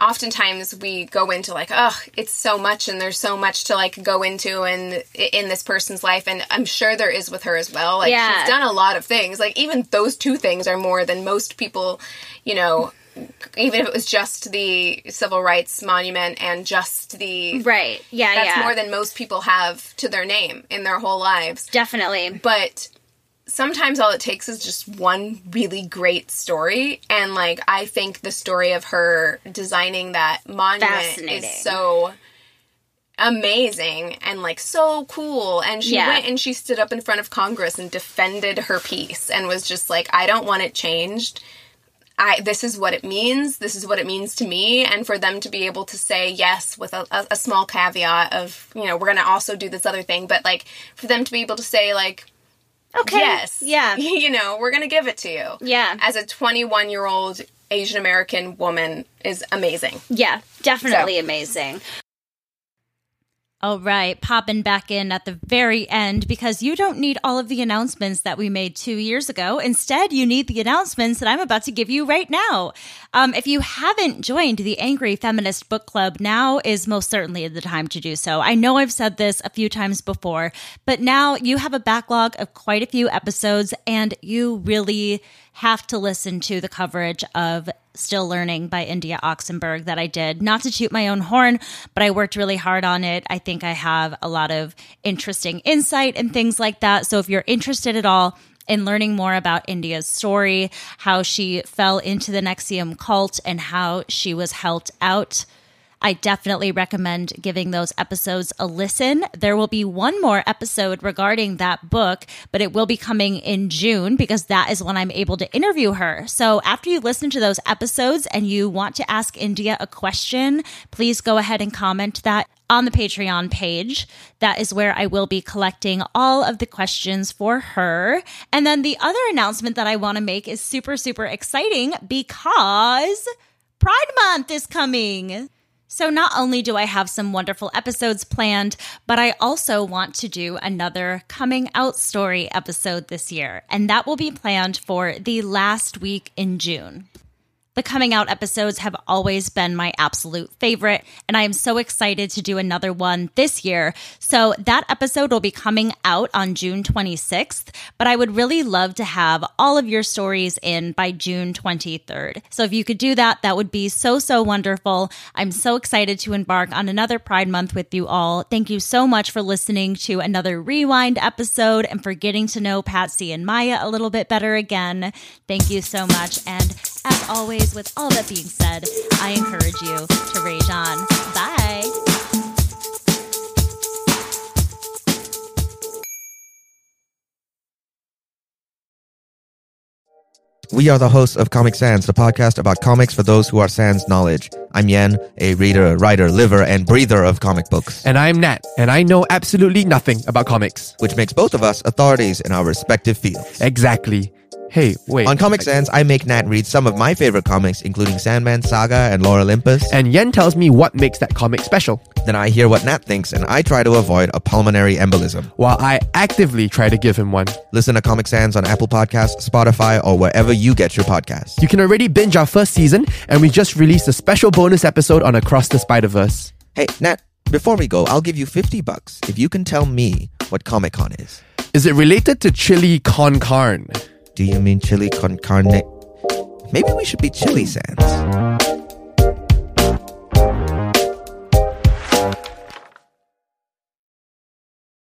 B: oftentimes we go into like oh it's so much and there's so much to like go into and in this person's life and i'm sure there is with her as well like yeah. she's done a lot of things like even those two things are more than most people you know even if it was just the civil rights monument and just the
A: right yeah yeah.
B: that's
A: yeah.
B: more than most people have to their name in their whole lives
A: definitely
B: but sometimes all it takes is just one really great story. And like i think the story of her designing that monument is so amazing and like so cool. And she yeah. went and she stood up in front of congress and defended her piece and was just like i don't want it changed. I this is what it means. This is what it means to me, and for them to be able to say yes with a, a, a small caveat of you know we're going to also do this other thing, but like for them to be able to say like
A: okay
B: yes
A: yeah [laughs]
B: you know we're going to give it to you
A: yeah
B: as a 21 year old Asian American woman is amazing.
A: Yeah, definitely so. amazing. All right, popping back in at the very end because you don't need all of the announcements that we made two years ago. Instead, you need the announcements that I'm about to give you right now. Um, if you haven't joined the Angry Feminist Book Club, now is most certainly the time to do so. I know I've said this a few times before, but now you have a backlog of quite a few episodes and you really have to listen to the coverage of Still Learning by India Oxenberg that I did. Not to toot my own horn, but I worked really hard on it. I think I have a lot of interesting insight and things like that. So if you're interested at all, in learning more about India's story, how she fell into the NXIVM cult, and how she was helped out I definitely recommend giving those episodes a listen. There will be one more episode regarding that book, but it will be coming in June because that is when I'm able to interview her. So after you listen to those episodes and you want to ask India a question, please go ahead and comment that on the Patreon page. That is where I will be collecting all of the questions for her. And then the other announcement that I want to make is super, super exciting because Pride Month is coming. So, not only do I have some wonderful episodes planned, but I also want to do another coming out story episode this year, and that will be planned for the last week in June. The coming out episodes have always been my absolute favorite, and I am so excited to do another one this year. So, that episode will be coming out on June 26th, but I would really love to have all of your stories in by June 23rd. So, if you could do that, that would be so, so wonderful. I'm so excited to embark on another Pride Month with you all. Thank you so much for listening to another Rewind episode and for getting to know Patsy and Maya a little bit better again. Thank you so much. And as always, with all that being said, I encourage you to rage on. Bye.
F: We are the hosts of Comic Sans, the podcast about comics for those who are sans knowledge. I'm Yen, a reader, writer, liver, and breather of comic books.
G: And I'm Nat, and I know absolutely nothing about comics.
F: Which makes both of us authorities in our respective fields.
G: Exactly. Hey, wait.
F: On Comic Sans, I make Nat read some of my favorite comics, including Sandman Saga and Lore Olympus.
G: And Yen tells me what makes that comic special.
F: Then I hear what Nat thinks, and I try to avoid a pulmonary embolism.
G: While I actively try to give him one.
F: Listen to Comic Sans on Apple Podcasts, Spotify, or wherever you get your podcasts.
G: You can already binge our first season, and we just released a special bonus episode on Across the Spider Verse.
F: Hey, Nat, before we go, I'll give you 50 bucks if you can tell me what Comic Con is.
G: Is it related to chili con carne?
F: Do you mean chili con carne? Maybe we should be chili sans.